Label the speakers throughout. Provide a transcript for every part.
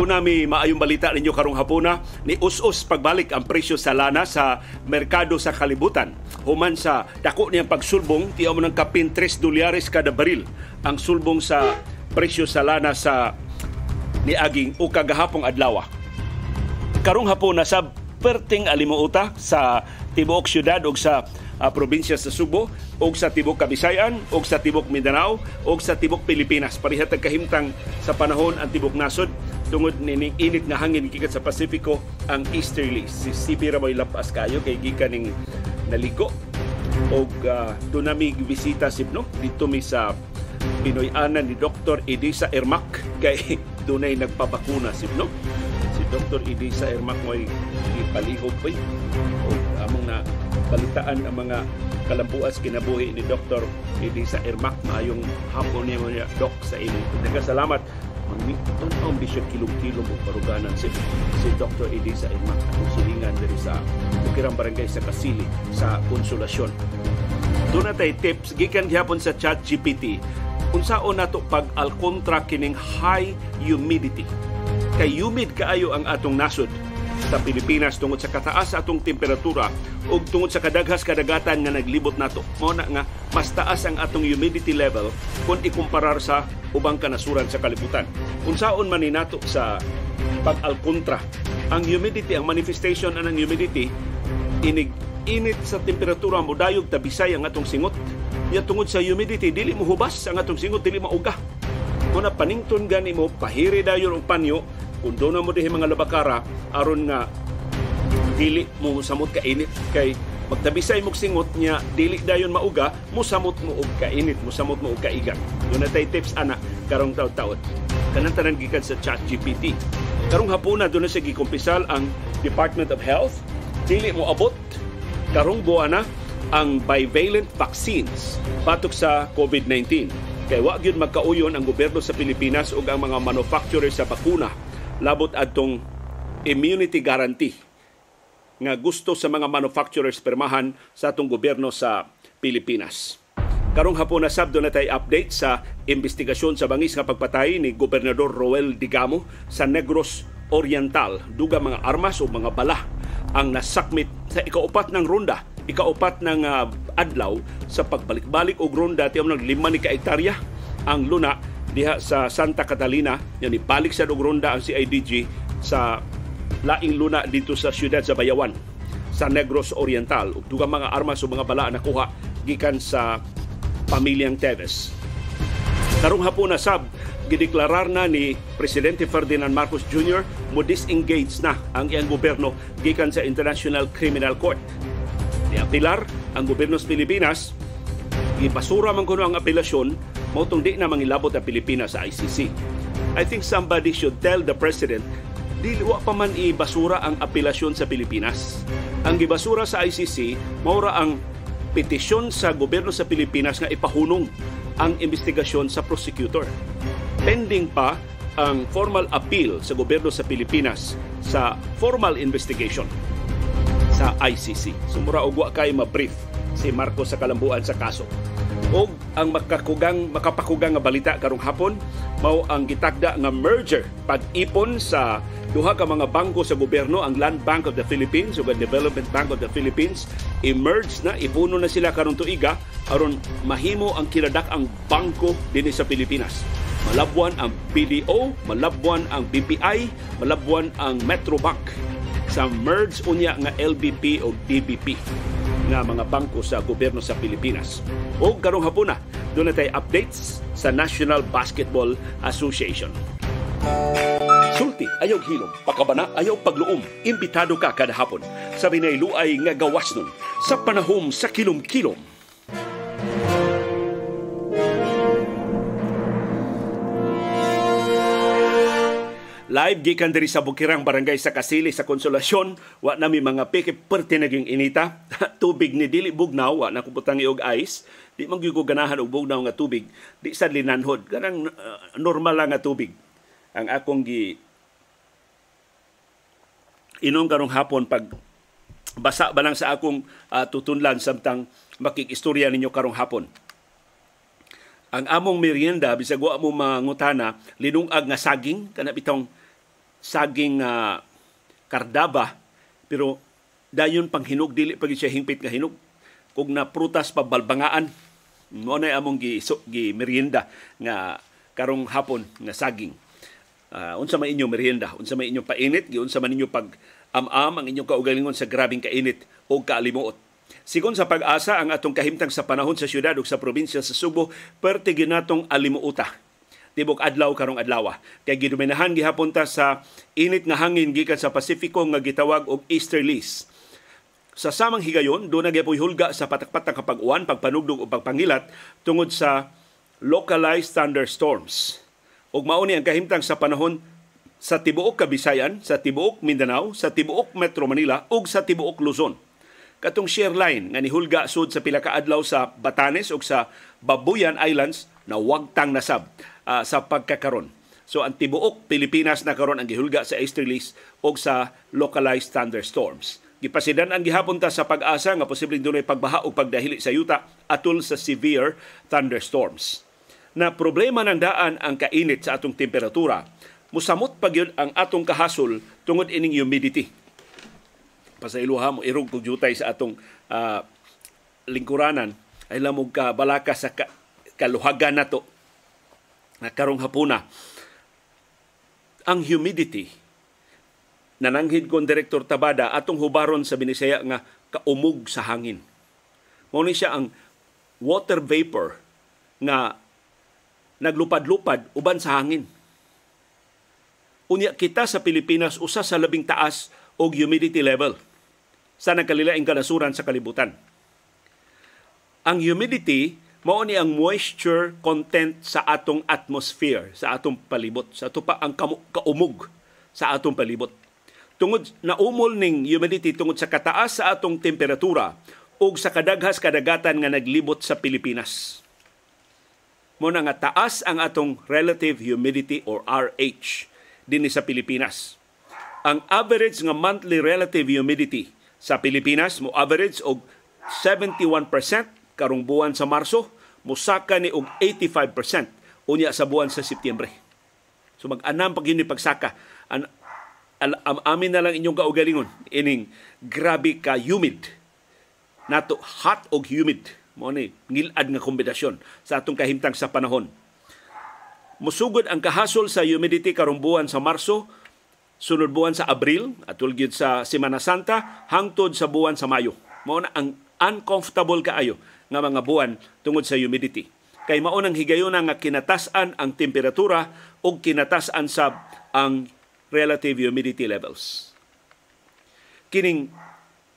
Speaker 1: Dunami maayong balita ninyo karong hapuna ni us-us pagbalik ang presyo sa lana sa merkado sa kalibutan. Human sa dako niyang pagsulbong, tiyaw mo ng kapin 3 dolyares kada baril ang sulbong sa presyo sa lana sa niaging o kagahapong adlaw. Karong hapon na sa perting alimuota sa tibuok syudad o sa uh, probinsya sa Subo o sa tibok Kabisayan o sa tibok Mindanao o sa tibok Pilipinas. Parihatag kahimtang sa panahon ang tibok nasod tungod nining init nga hangin gikan sa Pasifiko ang easterly. Si Sibi ra mo'y lapas kayo kay gikan ning naligo o uh, doon nami bisita sibno dito mi sa Pinoy-anan ni Dr. Edisa Ermac kay dunay nagpabakuna sibno si Dr. Edisa Ermac mo'y ipalihog pa o among na balitaan ang mga kalambuas kinabuhi ni Dr. Edisa Ermac maayong hapon niya mga doc sa inyo. Nagkasalamat Magmitun ang bisyo kilong-kilong o paruganan si, si Dr. Edisa Ermac atong silingan diri sa Bukirang Barangay sa Kasili sa Konsolasyon. Doon na tayo tips gikan gihapon sa chat GPT unsaon nato pag alkontra kining high humidity kay humid kaayo ang atong nasod sa Pilipinas tungod sa kataas atong temperatura ug tungod sa kadaghas kadagatan nga naglibot nato. Mao na nga mas taas ang atong humidity level kung ikumparar sa ubang kanasuran sa kalibutan. Unsaon man ni nato sa pag-alkontra ang humidity, ang manifestation anang humidity inig init sa temperatura mo dayog tabisay ang atong singot. Ya tungod sa humidity dili mo hubas ang atong singot dili mauga. Kung panington gani mo pahiri dayon og panyo kung doon mo dihi mga labakara aron nga dili mo samot ka init kay magtabisay mo singot niya dili dayon mauga mo samot mo og kainit mo samot mo og kaigan yun tay tips ana karong taw-taon. Kanang tanan gikan sa chat GPT karong hapuna doon na sa gikumpisal ang Department of Health. Dili mo abot. Karong buwana ang bivalent vaccines patok sa COVID-19 kay wa gyud magkauyon ang gobyerno sa Pilipinas ug ang mga manufacturer sa bakuna labot adtong immunity guarantee nga gusto sa mga manufacturers permahan sa atong gobyerno sa Pilipinas. Karong hapon na sabdo na tay update sa investigasyon sa bangis nga pagpatay ni Gobernador Roel Digamo sa Negros Oriental. Duga mga armas o mga bala ang nasakmit sa ikaupat ng ronda, ikaupat ng uh, adlaw sa pagbalik-balik og ronda tiyo ng lima ni ka hektarya ang luna diha sa Santa Catalina yan ibalik sa ronda ang CIDG sa laing luna dito sa siyudad sa Bayawan sa Negros Oriental ug dugang mga armas o mga bala nakuha gikan sa pamilyang Teves. Karong hapon na sab gideklarar na ni Presidente Ferdinand Marcos Jr. mo disengage na ang iyang gobyerno gikan sa International Criminal Court. Niapilar ang gobyerno sa Pilipinas gibasura man kuno ang apelasyon mao di na mangilabot ang Pilipinas sa ICC. I think somebody should tell the president dili wa pa man ibasura ang apelasyon sa Pilipinas. Ang gibasura sa ICC maura ang petisyon sa gobyerno sa Pilipinas nga ipahunong ang investigasyon sa prosecutor. Pending pa ang formal appeal sa gobyerno sa Pilipinas sa formal investigation sa ICC. Sumura og wa kay ma-brief si Marcos sa kalambuan sa kaso o ang makakugang makapakugang nga balita karong hapon mao ang gitakda nga merger pag-ipon sa duha ka mga bangko sa gobyerno. Ang Land Bank of the Philippines ug ang Development Bank of the Philippines emerge na ipuno na sila karong tuiga aron mahimo ang kinadak ang bangko dinhi sa Pilipinas. Malabwan ang PDO malabwan ang BPI malabwan ang Metrobank sa merge unya nga LBP o DBP nga mga bangko sa gobyerno sa Pilipinas. O karong hapuna, doon na updates sa National Basketball Association. Sulti, ayaw hilom, pakabana, ayaw pagluom, imbitado ka kada hapon. Sa binayluay nga gawas nun. Sa panahom sa kilom-kilom Live gikan diri sa Bukirang Barangay sa Kasili sa Konsolasyon, wa nami mga peke perti naging inita. tubig ni dili bugnaw, wa na kuputang og ice. Di man gyud ganahan og bugnaw nga tubig. Di sad linanhod, kanang uh, normal lang nga tubig. Ang akong gi inom karong hapon pag basa ba lang sa akong uh, tutunlan samtang makikistorya ninyo karong hapon ang among merienda bisag wa mo mangutana linungag nga saging kana bitong saging uh, kardaba pero dayon pang hinog dili pag siya hingpit nga hinog kung na prutas pa balbangaan mo na among gi, so, gi merienda nga karong hapon nga saging. Uh, unsa man inyo merienda? Unsa man inyo painit? Gi unsa man inyo pag am-am ang inyong kaugalingon sa grabing kainit o kaalimuot? Sigon sa pag-asa ang atong kahimtang sa panahon sa syudad ug sa probinsya sa Subo, perti ginatong alimuuta tibok adlaw karong adlaw kay gidominahan gihapon ta sa init nga hangin gikan sa Pasifiko nga gitawag og easterlies sa samang higayon do na gyapon hulga sa patak-patak kapag uwan pagpanugdog o pagpangilat tungod sa localized thunderstorms. Ug mao ang kahimtang sa panahon sa tibuok Kabisayan, sa tibuok Mindanao, sa tibuok Metro Manila ug sa tibuok Luzon. Katong share line nga nihulga sud sa pila ka adlaw sa Batanes ug sa Babuyan Islands na wagtang nasab uh, sa pagkakaron. So ang tibuok Pilipinas na karon ang gihulga sa easterlies ug sa localized thunderstorms. Gipasidan ang gihapon ta sa pag-asa nga posibleng dunay pagbaha o pagdahili sa yuta atol sa severe thunderstorms. Na problema ng daan ang kainit sa atong temperatura, musamot pa ang atong kahasol tungod ining humidity pasailuha mo irog kog jutay sa atong uh, lingkuranan ay lamog ka balaka sa ka, kaluhagan nato na karong hapuna. Ang humidity nananghid kon direktor Tabada atong hubaron sa Binisaya nga kaumog sa hangin. Mao ni siya ang water vapor nga naglupad-lupad uban sa hangin. Unya kita sa Pilipinas usa sa labing taas og humidity level sa nagkalilaing kanasuran sa kalibutan. Ang humidity mao ni ang moisture content sa atong atmosphere, sa atong palibot, sa ato pa ang kaumog sa atong palibot. Tungod na umol ning humidity tungod sa kataas sa atong temperatura ug sa kadaghas kadagatan nga naglibot sa Pilipinas. Mo na nga taas ang atong relative humidity or RH dinhi sa Pilipinas. Ang average nga monthly relative humidity sa Pilipinas mo average og 71% karong buwan sa Marso, musaka ni og 85% unya sa buwan sa Setyembre. So mag-anam pag yun pagsaka. An, al, am, amin na lang inyong kaugalingon ining grabe ka humid. Nato hot og humid. Mo ni ngilad nga kombinasyon sa atong kahimtang sa panahon. Musugod ang kahasol sa humidity karong buwan sa Marso sunod buwan sa Abril at gyud sa Semana Santa hangtod sa buwan sa Mayo. Mao na ang uncomfortable kaayo nga mga buwan tungod sa humidity. Kay mao nang higayon nga kinatasan ang temperatura ug kinatasan sab ang relative humidity levels. Kining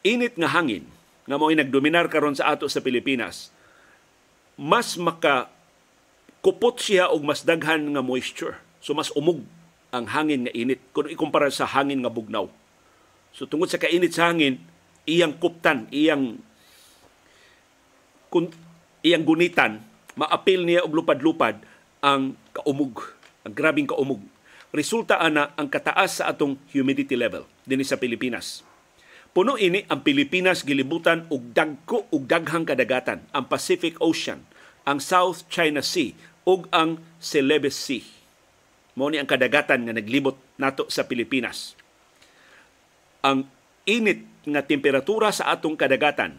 Speaker 1: init nga hangin nga mo'y nagdominar karon sa ato sa Pilipinas, mas maka kupot siya og mas daghan nga moisture. So mas umog ang hangin nga init kung ikumpara sa hangin nga bugnaw. So tungod sa kainit sa hangin, iyang kuptan, iyang kun, iyang gunitan, maapil niya og lupad-lupad ang kaumog, ang grabing kaumog. Resulta ana ang kataas sa atong humidity level dinhi sa Pilipinas. Puno ini ang Pilipinas gilibutan og dagko og daghang kadagatan, ang Pacific Ocean, ang South China Sea ug ang Celebes Sea mao ni ang kadagatan nga naglibot nato sa Pilipinas. Ang init nga temperatura sa atong kadagatan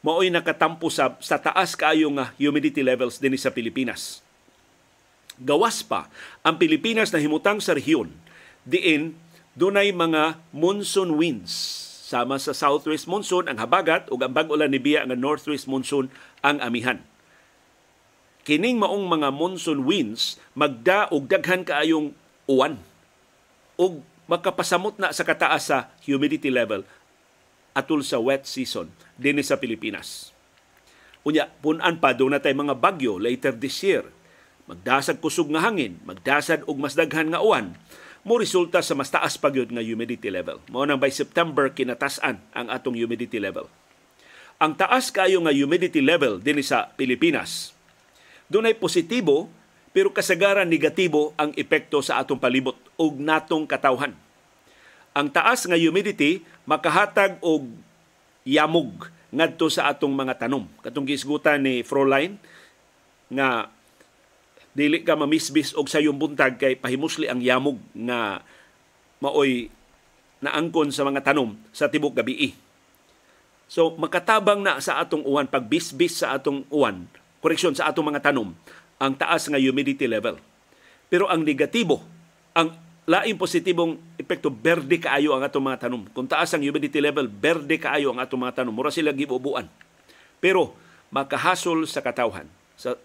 Speaker 1: mao'y nakatampo sa, sa taas kaayo nga humidity levels dinhi sa Pilipinas. Gawas pa, ang Pilipinas na himutang sa rehiyon. Diin dunay mga monsoon winds. Sama sa southwest monsoon ang habagat ug ang bag-ulan ni biya nga northwest monsoon ang amihan. Kining maong mga monsoon winds magda og daghan kaayong uwan. Ug makapasamot na sa kataas sa humidity level atul sa wet season dinhi sa Pilipinas. Unya, punan pa doon natay mga bagyo later this year. Magdasag kusog nga hangin, magdasad og mas daghan nga uwan, mo resulta sa mas taas pa nga humidity level. Mao nang by September kinatasan ang atong humidity level. Ang taas kayo nga humidity level dinhi sa Pilipinas Dunay positibo pero kasagaran negatibo ang epekto sa atong palibot ug natong katawhan. Ang taas nga humidity makahatag og yamog ngadto sa atong mga tanom. Katong gisgutan ni Froline nga dili ka mamisbis og sayong buntag kay pahimusli ang yamog nga maoy naangkon sa mga tanom sa tibok gabii. So makatabang na sa atong uwan pagbisbis sa atong uwan, koreksyon sa atong mga tanom ang taas nga humidity level. Pero ang negatibo, ang laing positibong epekto berde kaayo ang atong mga tanom. Kung taas ang humidity level, berde kaayo ang atong mga tanom. Mura sila gibubuan. Pero makahasol sa katawhan. Sa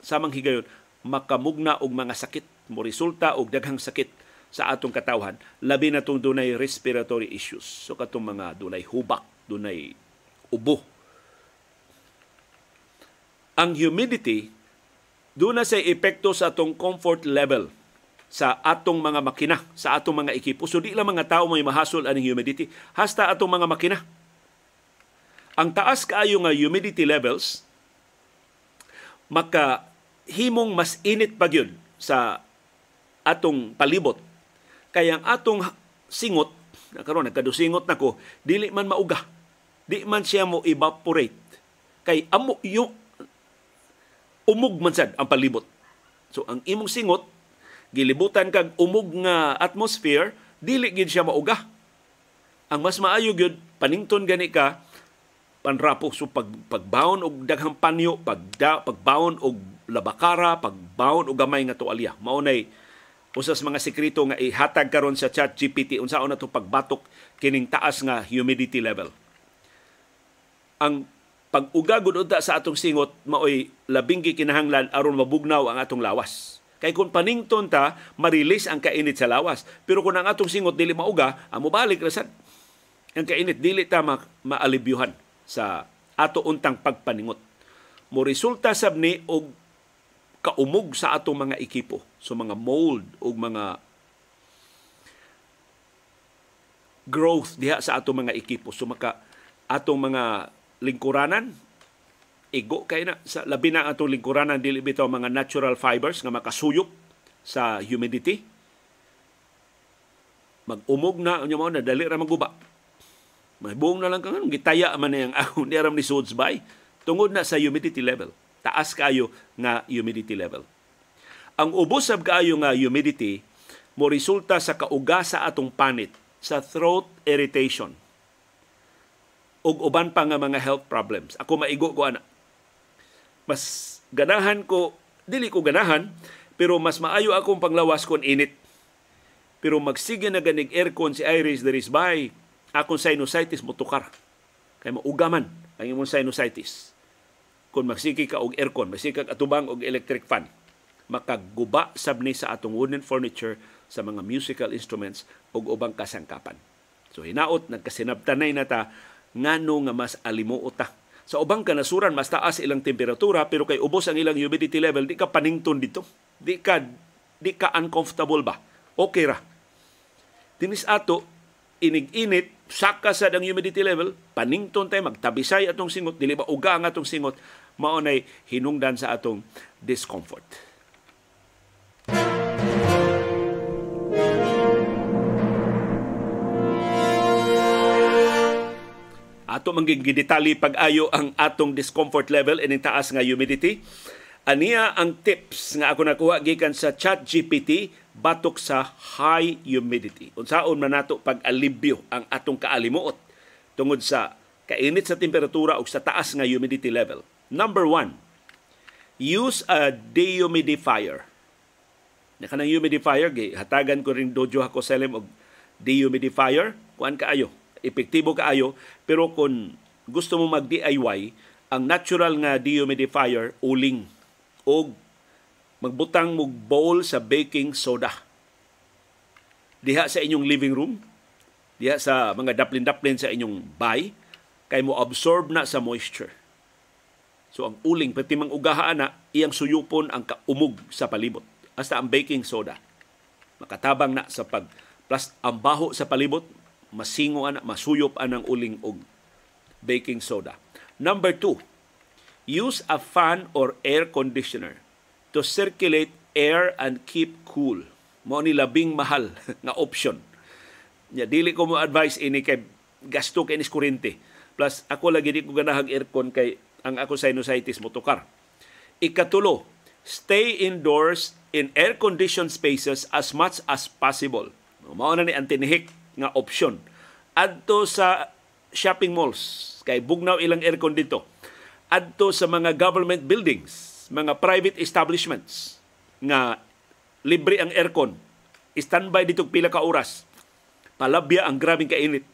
Speaker 1: samang higayon, makamugna og mga sakit, mo resulta og daghang sakit sa atong katawhan, labi na tong dunay respiratory issues. So katong mga dunay hubak, dunay ubo. Ang humidity doon na sa epekto sa atong comfort level sa atong mga makina, sa atong mga ekipo. So di lang mga tao may mahasol aning humidity, hasta atong mga makina. Ang taas kaayo nga humidity levels maka himong mas init pa gyud sa atong palibot. Kaya ang atong singot, karon nagkadusingot nako, dili man mauga. Di man siya mo evaporate. Kay amo yung umog man sad ang palibot. So ang imong singot gilibutan kag umog nga atmosphere, dili gid siya mauga. Ang mas maayo gyud panington gani ka panrapo so pag pagbaon og daghang panyo, pagda, pagbaon og labakara, pagbaon og gamay nga tuwalya. Mao nay usas mga sekreto nga ihatag karon sa chat GPT unsaon na to pagbatok kining taas nga humidity level. Ang pag-uga sa atong singot maoy labing gikinahanglan aron mabugnaw ang atong lawas. Kay kung panington ta, marilis ang kainit sa lawas. Pero kung ang atong singot dili mauga, amo balik ra sad. Ang kainit dili ta ma- maalibyuhan sa ato untang pagpaningot. Mo resulta sab ni og kaumog sa atong mga ekipo, so mga mold o mga growth diha sa atong mga ekipo. So maka atong mga lingkuranan igo kay na sa labi na atong lingkuranan dili bitaw mga natural fibers nga makasuyop sa humidity mag-umog na unya mo na dali ra maguba Mahibong na lang kang gitaya man na yung ahon ni aram ni Suds Bay. Tungod na sa humidity level. Taas kayo nga humidity level. Ang ubos sab kaayo nga humidity mo resulta sa kauga sa atong panit sa throat irritation ug uban pa nga mga health problems. Ako maigo ko ana. Mas ganahan ko, dili ko ganahan, pero mas maayo akong panglawas kon init. Pero magsige na ganig aircon si Iris there is by akong sinusitis mo tukar. Kay maugaman ang imong sinusitis. Kung magsiki ka og aircon, magsiki ka atubang og electric fan, makaguba sabni sa atong wooden furniture sa mga musical instruments ug ubang kasangkapan. So hinaot nagkasinabtanay na ta ngano nga mas alimuot ta. Sa ubang kanasuran mas taas ilang temperatura pero kay ubos ang ilang humidity level di ka panington dito. Di ka di ka uncomfortable ba? Okay ra. Tinis ato inig-init saka sa ang humidity level, panington tayo, magtabisay atong singot, dili ba uga ang atong singot, maunay hinungdan sa atong discomfort. Ato mangging gidetali pag-ayo ang atong discomfort level ining taas nga humidity. Aniya ang tips nga ako nakuha gikan sa Chat GPT batok sa high humidity. Unsaon man nato pag-alibyo ang atong kaalimuot tungod sa kainit sa temperatura o sa taas nga humidity level. Number one, use a dehumidifier. Na kanang humidifier, hatagan ko rin dojo ako sa og dehumidifier. Kuan kaayo, epektibo kaayo, pero kung gusto mo mag-DIY, ang natural nga dehumidifier, uling o magbutang mo bowl sa baking soda. Diha sa inyong living room, diha sa mga daplin-daplin sa inyong bay, kay mo absorb na sa moisture. So ang uling, pati mang ugahaan na, iyang suyupon ang kaumog sa palibot. Hasta ang baking soda. Makatabang na sa pag plus ang baho sa palibot, masingo ana, masuyop anang uling og baking soda. Number two, Use a fan or air conditioner to circulate air and keep cool. Mo ni labing mahal nga option. Ya dili ko mo advise ini kay gasto kay nis kuryente. Plus ako lagi di ko ganahag aircon kay ang ako sinusitis mo tukar. Ikatulo, stay indoors in air-conditioned spaces as much as possible. Mao na ni ang tinihik nga option. Adto sa shopping malls, kay bugnaw ilang aircon dito. Adto sa mga government buildings, mga private establishments nga libre ang aircon. Standby dito pila ka oras. Palabya ang grabing kainit.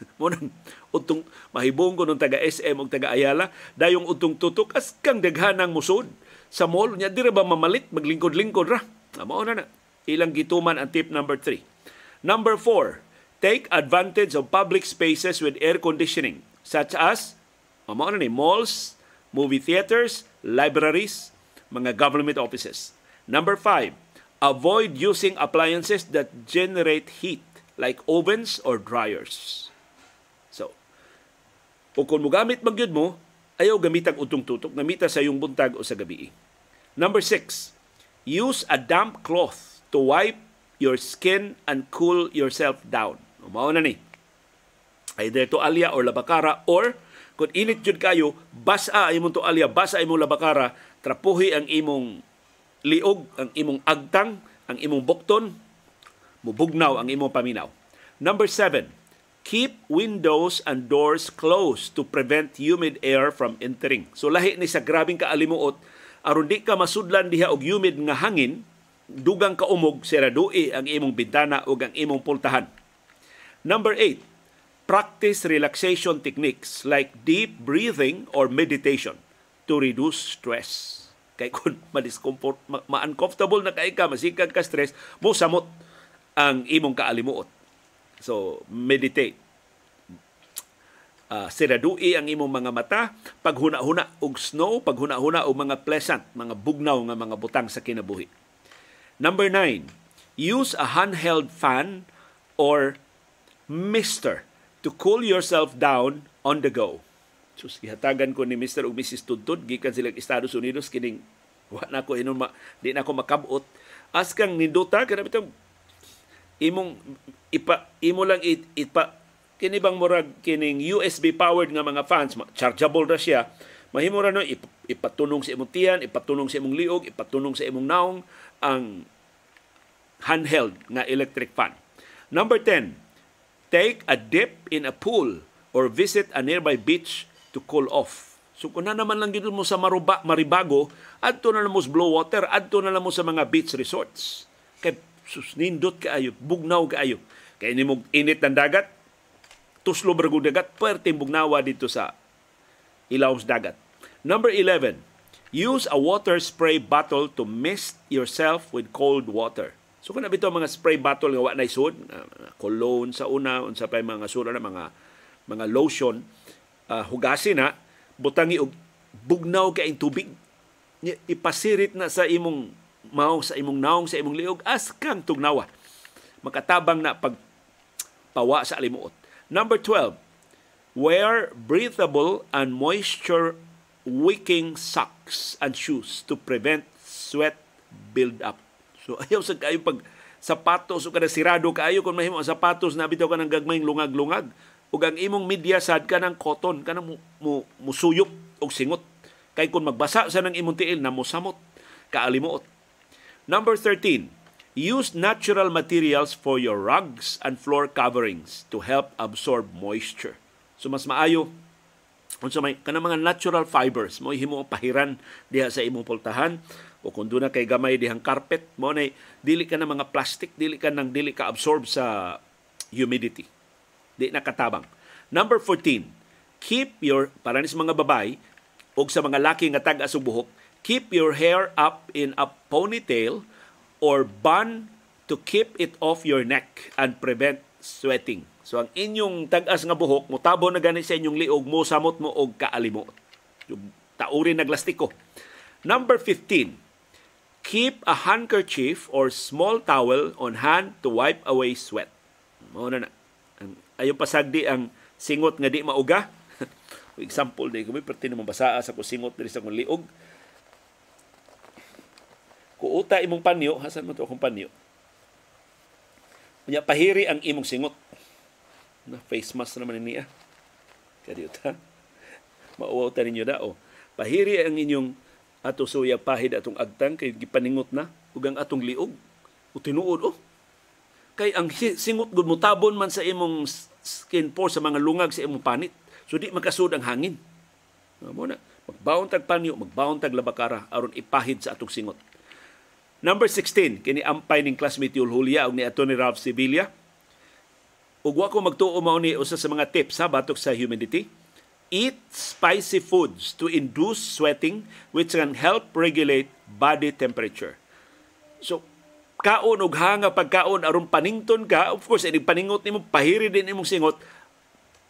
Speaker 1: Munang utong mahibong ko ng taga SM o taga Ayala, dayong utong tutok as kang daghanang musod sa mall nya dire ba mamalit maglingkod-lingkod ra. Mao na na. Ilang gituman ang tip number 3. Number 4, take advantage of public spaces with air conditioning such as na ni malls, movie theaters, libraries, mga government offices. Number 5, avoid using appliances that generate heat like ovens or dryers. So, o kung mugamit magyud mo, ayaw gamitang utong tutok, gamita sa iyong buntag o sa gabi. Number 6, use a damp cloth to wipe your skin and cool yourself down. Mao na ni. Either to alya or labakara or kung init jud kayo, basa imong to alya, basa imong labakara, trapuhi ang imong liog, ang imong agtang, ang imong bukton, mubugnaw ang imong paminaw. Number seven, keep windows and doors closed to prevent humid air from entering. So lahi ni sa grabing kaalimuot, aron di ka masudlan diha og humid nga hangin, dugang ka umog, siradui ang imong bintana o ang imong pultahan. Number eight, practice relaxation techniques like deep breathing or meditation to reduce stress. Kay kung ma-discomfort, ma-uncomfortable na kay ka, masikag ka stress, mo samot ang imong kaalimuot. So, meditate. Uh, siradui ang imong mga mata, paghuna-huna og snow, paghuna-huna og mga pleasant, mga bugnaw nga mga butang sa kinabuhi. Number nine, use a handheld fan or mister to cool yourself down on the go. So gihatagan ko ni Mr. ug Mrs. Tudtod gikan sila Estados Unidos kining wa na ko inon di na ko makabot as kang ninduta kana bitong imong ipa imo lang it, ipa kini bang murag kining USB powered nga mga fans chargeable ra siya mahimo ra no ip, ipatunong sa imong tiyan ipatunong sa imong liog ipatunong sa imong naong ang handheld nga electric fan number 10 take a dip in a pool or visit a nearby beach to cool off. So kung na naman lang gito mo sa Maruba, Maribago, adto na lang mo sa Blue Water, adto na lang mo sa mga beach resorts. Kay susnindot kaayo, bugnaw kaayo. Kay ni mo init ng dagat, tuslo bargo dagat, puwerte bugnawa dito sa ilaw sa dagat. Number 11, use a water spray bottle to mist yourself with cold water. So kung nabito mga spray bottle nga wa na isod, uh, cologne sa una, unsa pa mga sura na mga mga lotion, uh, hugasin na, butangi og bugnaw kay tubig. Ipasirit na sa imong mao sa imong naong sa imong liog as kang tugnawa. Makatabang na pag pawa sa alimuot. Number 12, wear breathable and moisture wicking socks and shoes to prevent sweat build up. So ayaw sa kayo pag sapatos o kada sirado kaayo kung mahimo ang sapatos na bitaw ka ng gagmayng lungag-lungag. Ug ang imong media sad ka ng cotton ka mu, musuyop og singot. Kay kung magbasa sa ng imong tiil na mosamot kaalimuot. Number 13 use natural materials for your rugs and floor coverings to help absorb moisture. So mas maayo unsa may kanang mga natural fibers mo himo pahiran diha sa imong pultahan o kung doon kay gamay dihang carpet mo na dili ka ng mga plastic dili ka nang dili ka absorb sa humidity di nakatabang. Number 14, keep your, para sa mga babay, o sa mga laki nga tag buhok, keep your hair up in a ponytail or bun to keep it off your neck and prevent sweating. So ang inyong tagas nga buhok, mutabo na gani sa inyong liog, mo samot mo og kaalimo. Tauri naglastiko. Number 15, keep a handkerchief or small towel on hand to wipe away sweat. Mao na na ayo pasagdi ang singot nga di mauga. example di kami perti na mabasa sa ko singot diri sa kong liog. Kuuta imong panyo, hasan mo to akong panyo. Nya pahiri ang imong singot. Na face mask naman niya. Kadiyo ta. Mauwaw ta ninyo dao. Pahiri ang inyong ato suya pahid atong agtang kay gipaningot na ug ang atong liog. O tinuod oh. Kay ang singot gud mutabon man sa imong skin pore sa mga lungag sa imong panit. So di makasud ang hangin. Mo na magbaon tag panyo magbaon tag labakara aron ipahid sa atong singot. Number 16 kini ampay ning classmate Yul Julia ug ni Attorney Ralph Sevilla. Ug wa ko magtuo mao ni usa sa mga tips sa batok sa humidity eat spicy foods to induce sweating which can help regulate body temperature. So, kaon og hanga pagkaon aron panington ka, of course, inig paningot nimo pahiri din imong singot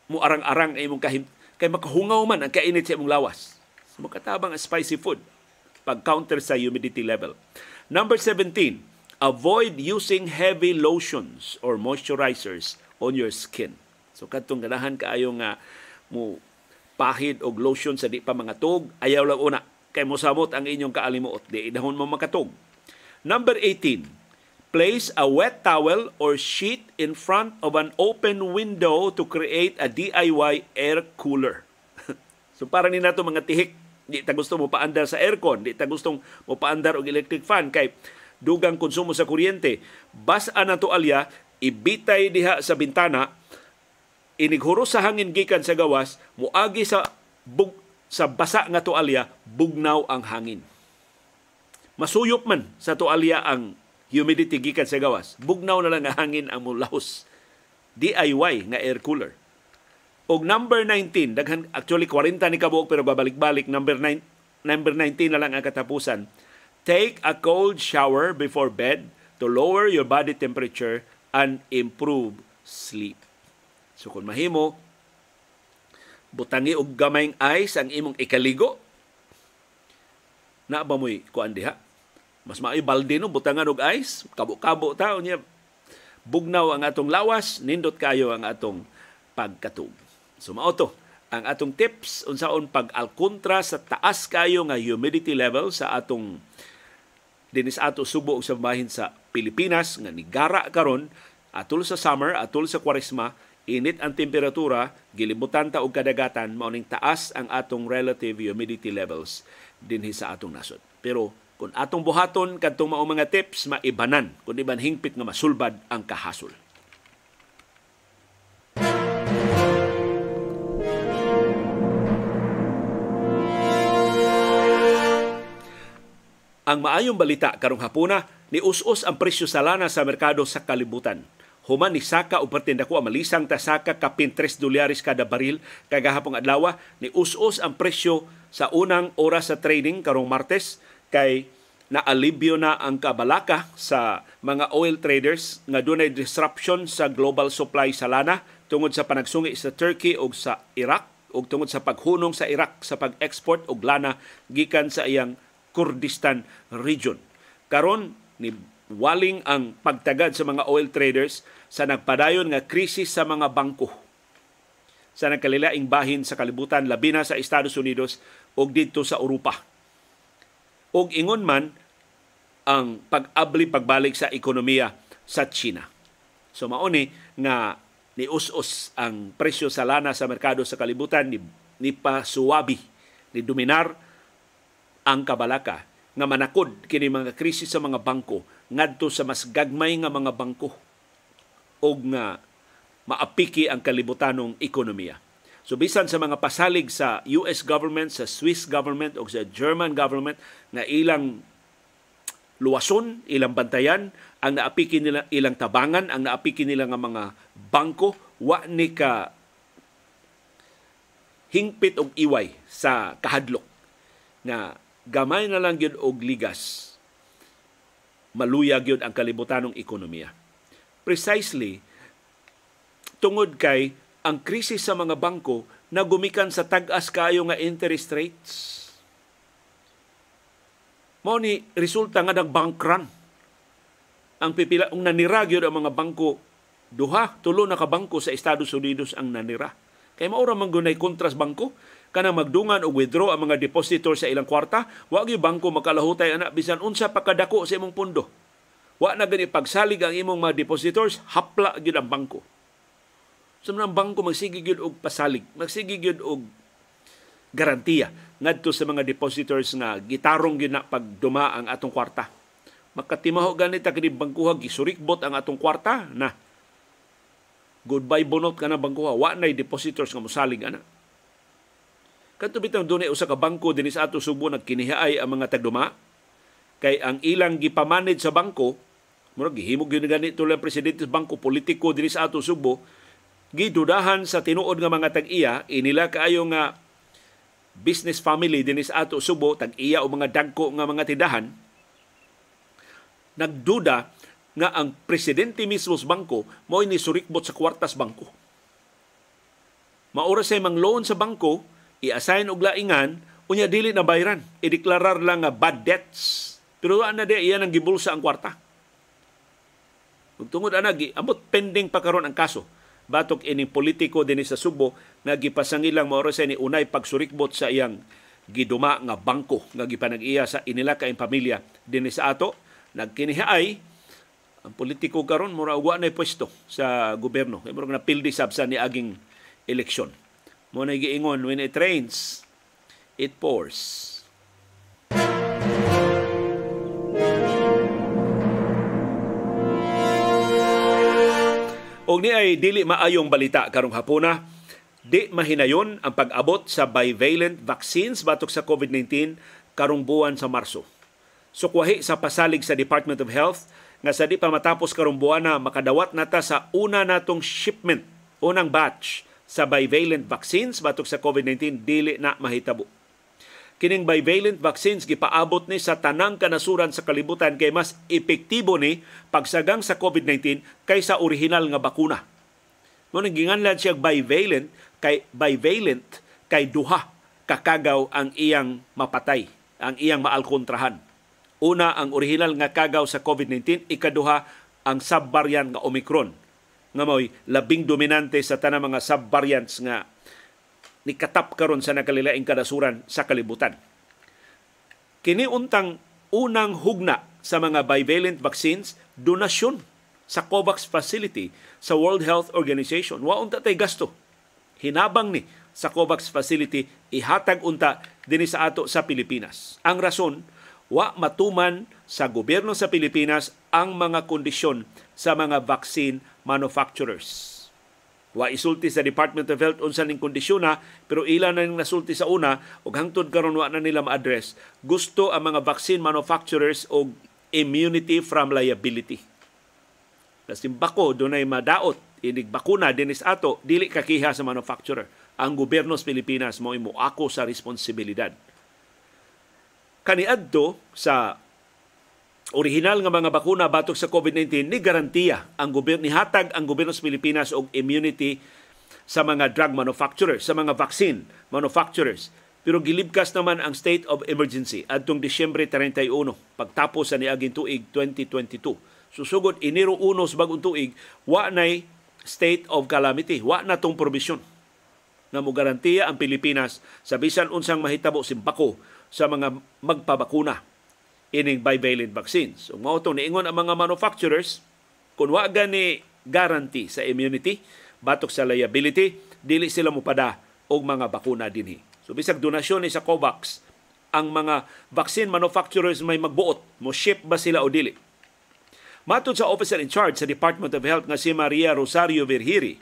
Speaker 1: mo arang-arang imong kahim kay makahungaw man ang kainit sa imong lawas. So, makatabang ang spicy food pag counter sa humidity level. Number 17, avoid using heavy lotions or moisturizers on your skin. So kadtong ganahan kaayo nga mo pahid og lotion sa di pa mga tug, ayaw lang una kay mosamot ang inyong kaalimuot di idahon mo makatug. Number 18. Place a wet towel or sheet in front of an open window to create a DIY air cooler. so para ni nato mga tihik, di ta gusto mo paandar sa aircon, di ta gustong mo paandar og electric fan kay dugang konsumo sa kuryente. Bas-a na to alya, ibitay diha sa bintana inighuro sa hangin gikan sa gawas muagi sa bug, sa basa nga tualya bugnaw ang hangin. Masuyop man sa tualya ang humidity gikan sa gawas bugnaw na lang ang hangin ang mulahos DIY nga air cooler. Og number 19 daghan actually 40 ni kabuok pero babalik-balik number 9 number 19 na lang ang katapusan. Take a cold shower before bed to lower your body temperature and improve sleep So kung mahimo, butangi og gamayng ice ang imong ikaligo, na ba mo'y kuan diha? Mas maayo balde no, butangan og ice, kabo-kabo ta, niya, bugnaw ang atong lawas, nindot kayo ang atong pagkatug. So mao to, ang atong tips unsaon pag-alkontra sa taas kayo nga humidity level sa atong dinis ato subo sa bahin sa Pilipinas nga nigara karon atol sa summer atol sa kwaresma init ang temperatura, gilibutan ta og kadagatan, mauning taas ang atong relative humidity levels dinhi sa atong nasod. Pero kung atong buhaton kadtong mao mga tips maibanan kun iban hingpit nga masulbad ang kahasol. Ang maayong balita karong hapuna ni us-us ang presyo sa lana sa merkado sa kalibutan human ni saka og pertinda ko malisang ta saka kapin 3 dolyares kada baril. Kagahapong adlaw ni us-us ang presyo sa unang oras sa trading karong Martes. Kay naalibyo na ang kabalaka sa mga oil traders nga dunay disruption sa global supply sa lana tungod sa panagsungi sa Turkey ug sa Iraq ug tungod sa paghunong sa Iraq sa pag-export og lana gikan sa iyang Kurdistan region. Karon ni waling ang pagtagad sa mga oil traders sa nagpadayon nga krisis sa mga bangko sa nagkalilaing bahin sa kalibutan labi na sa Estados Unidos ug didto sa Europa. Ug ingon man ang pag-abli pagbalik sa ekonomiya sa China. So nga ni us-us ang presyo sa lana sa merkado sa kalibutan ni, ni pasuwabi ni dominar ang kabalaka nga manakod kini mga krisis sa mga bangko ngadto sa mas gagmay nga mga bangko og nga maapiki ang kalibutanong ekonomiya. So bisan sa mga pasalig sa US government, sa Swiss government o sa German government nga ilang luwason, ilang bantayan, ang naapiki nila ilang tabangan, ang naapiki nila nga mga bangko, wa ni ka hingpit og iway sa kahadlok nga gamay na lang gyud og ligas maluyag gyud ang kalibutanong ekonomiya precisely tungod kay ang krisis sa mga bangko na gumikan sa tag-as kayo nga interest rates. Mao ni resulta nga nagbank run. Ang pipila ang nanira gyud ang mga bangko duha tulo na ka bangko sa Estados Unidos ang nanira. Kay mao ra man gunay kontras bangko kana magdungan og withdraw ang mga depositor sa ilang kwarta, wa gyud bangko makalahutay ana bisan unsa pa kadako sa imong pundo Wa na gani pagsalig ang imong mga depositors, hapla gyud ang bangko. So, bangko magsige gyud og pasalig, magsige gyud og garantiya ngadto sa mga depositors nga gitarong gyud na pagduma ang atong kwarta. Makatimaho ganit ta kini bangkuha gisurikbot ang atong kwarta na goodbye bunot ka na bangkuha wa nay depositors nga mosalig ana. Kadto bitang dunay usa ka bangko dinhi sa ato Subo nagkinihaay ang mga tagduma kay ang ilang gipamanage sa bangko murag gihimog gyud gani tulad presidente sa bangko politiko dinhi sa ato Subo gidudahan sa tinuod nga mga tag-iya inila kaayo nga business family dinhi sa ato Subo tag-iya o mga dagko nga mga tindahan nagduda nga ang presidente mismo sa bangko mo ni surikbot sa kwartas bangko. Maura sa mang loan sa bangko, i-assign og laingan unya dili na bayran. I-deklarar lang nga bad debts. Pero ana di iyan ang gibulsa ang kwarta. Ug tungod ana gi amot pending pa karon ang kaso. Batok ining politiko dinhi sa Subo nga gipasangilang mao sa ni unay pagsurikbot sa iyang giduma nga bangko nga gipanag-iya sa inila kaing pamilya. Dinhi sa ato nagkinihaay ang politiko karon mura wa na pwesto sa gobyerno. Kay mura na pildi sabsa ni aging eleksyon mo na giingon, when it rains, it pours. Og ni ay dili maayong balita karong hapuna, di mahinayon ang pag-abot sa bivalent vaccines batok sa COVID-19 karong buwan sa Marso. Sukwahi sa pasalig sa Department of Health nga sa di pa matapos karong buwan na makadawat nata sa una natong shipment, unang batch sa bivalent vaccines batok sa COVID-19 dili na mahitabo. Kining bivalent vaccines gipaabot ni sa tanang kanasuran sa kalibutan kay mas epektibo ni pagsagang sa COVID-19 kaysa original nga bakuna. Mo ginganlan siya bivalent kay bivalent kay duha kakagaw ang iyang mapatay, ang iyang maalkontrahan. Una ang original nga kagaw sa COVID-19, ikaduha ang subvariant nga Omicron nga mo'y labing dominante sa tanang mga subvariants nga ni katap karon sa nakalilaing kadasuran sa kalibutan. Kini untang unang hugna sa mga bivalent vaccines donasyon sa COVAX facility sa World Health Organization. Wa unta tay gasto. Hinabang ni sa COVAX facility ihatag unta dinhi sa ato sa Pilipinas. Ang rason wa matuman sa gobyerno sa Pilipinas ang mga kondisyon sa mga vaccine manufacturers. Wa isulti sa Department of Health unsa ning kondisyon pero ila na ning nasulti sa una ug hangtod karon wa na nila ma-address. Gusto ang mga vaccine manufacturers og immunity from liability. Kasi bako dunay madaot inig bakuna dinis ato dili kakiha sa manufacturer. Ang gobyerno sa Pilipinas mo imo ako sa responsibilidad kaniadto sa original nga mga bakuna batok sa COVID-19 ni garantiya ang gobyerno ni hatag ang gobyerno sa Pilipinas og immunity sa mga drug manufacturers, sa mga vaccine manufacturers. Pero gilibkas naman ang state of emergency adtong Disyembre 31 pagtapos sa niaging tuig 2022. Susugod Enero 1 sa bagong tuig, wa nay state of calamity, wa na tong probisyon na mo garantiya ang Pilipinas sa bisan unsang mahitabo simbako sa mga magpabakuna ining bivalent vaccines. So, mao to niingon ang mga manufacturers kung wa gani guarantee sa immunity batok sa liability dili sila mopada og mga bakuna dinhi. So bisag donasyon ni sa COVAX ang mga vaccine manufacturers may magbuot mo ship ba sila o dili. Matod sa officer in charge sa Department of Health nga si Maria Rosario Virhiri,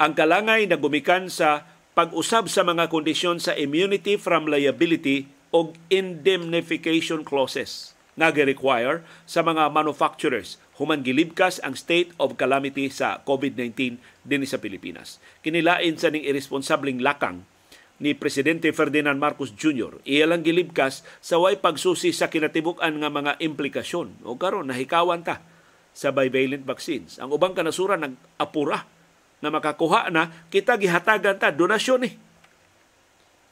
Speaker 1: ang kalangay na gumikan sa pag-usab sa mga kondisyon sa immunity from liability og indemnification clauses nga require sa mga manufacturers human gilibkas ang state of calamity sa COVID-19 din sa Pilipinas. Kinilain sa ning irresponsableng lakang ni Presidente Ferdinand Marcos Jr. Iya lang gilibkas sa way pagsusi sa kinatibuk-an nga mga implikasyon. O karon nahikawan ta sa bivalent vaccines. Ang ubang kanasuran nag-apura na makakuha na kita gihatagan ta donasyon ni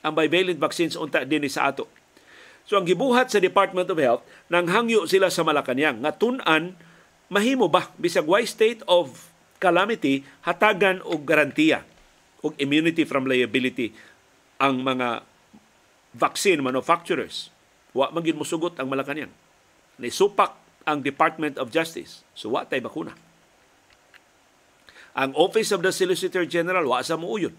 Speaker 1: ang bivalent vaccines unta din sa ato. So ang gibuhat sa Department of Health nang hangyo sila sa Malacañang nga tun-an mahimo ba bisag why state of calamity hatagan og garantiya og immunity from liability ang mga vaccine manufacturers. Wa man gid mosugot ang Malacañang. Nisupak ang Department of Justice. So wa tay bakuna. Ang Office of the Solicitor General wa sa muuyon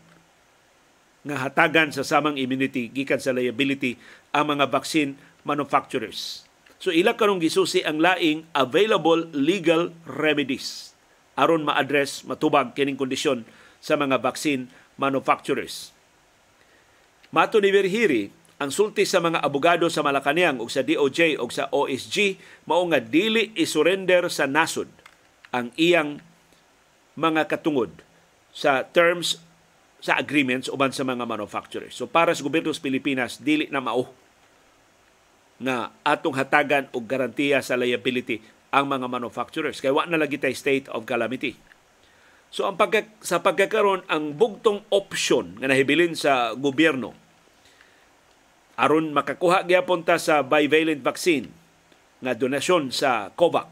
Speaker 1: nga hatagan sa samang immunity gikan sa liability ang mga vaccine manufacturers. So ila karong gisusi ang laing available legal remedies aron ma-address matubag kining kondisyon sa mga vaccine manufacturers. Mato ni Verhiri, ang sulti sa mga abogado sa Malacañang ug sa DOJ ug sa OSG mao nga dili isurrender sa nasod ang iyang mga katungod sa terms sa agreements uban sa mga manufacturers. So para sa gobyerno sa Pilipinas dili na mao nga atong hatagan og garantiya sa liability ang mga manufacturers kay wa na lagi tay state of calamity. So ang pagka, sa pagkakaroon ang bugtong option nga nahibilin sa gobyerno aron makakuha gyapon ta sa bivalent vaccine nga donasyon sa COVAX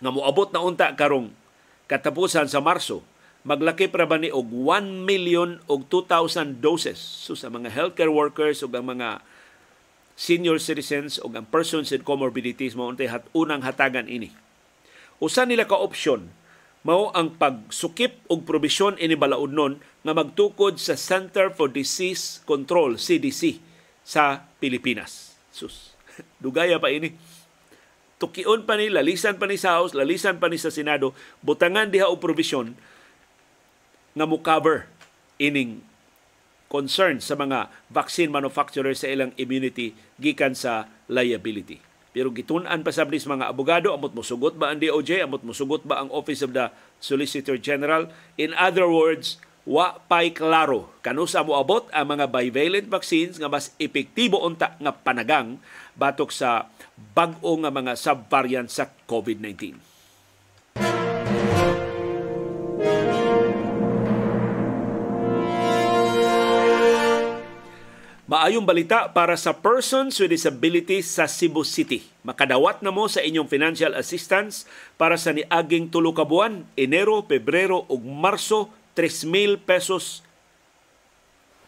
Speaker 1: nga moabot na unta karong katapusan sa Marso maglaki para ba ni og 1 million og 2,000 doses? So sa mga healthcare workers ug ang mga senior citizens ug ang persons with comorbidities mao untay hat unang hatagan ini. Usa nila ka option mao ang pagsukip og probisyon ini balaudnon nga magtukod sa Center for Disease Control CDC sa Pilipinas. Sus dugaya pa ini tukion pa ni lalisan pa ni sa House lalisan pa ni sa Senado butangan diha og probisyon nga mo cover ining concern sa mga vaccine manufacturers sa ilang immunity gikan sa liability. Pero gitun-an pa sablis mga abogado, amot mosugot ba ang DOJ, amot mosugot ba ang Office of the Solicitor General? In other words, wa pay klaro kanusa mo abot ang mga bivalent vaccines nga mas epektibo unta nga panagang batok sa bag-o nga mga subvariant sa COVID-19. Maayong balita para sa persons with disabilities sa Cebu City. Makadawat na mo sa inyong financial assistance para sa niaging tulo ka buwan, Enero, Pebrero ug Marso, 3,000 pesos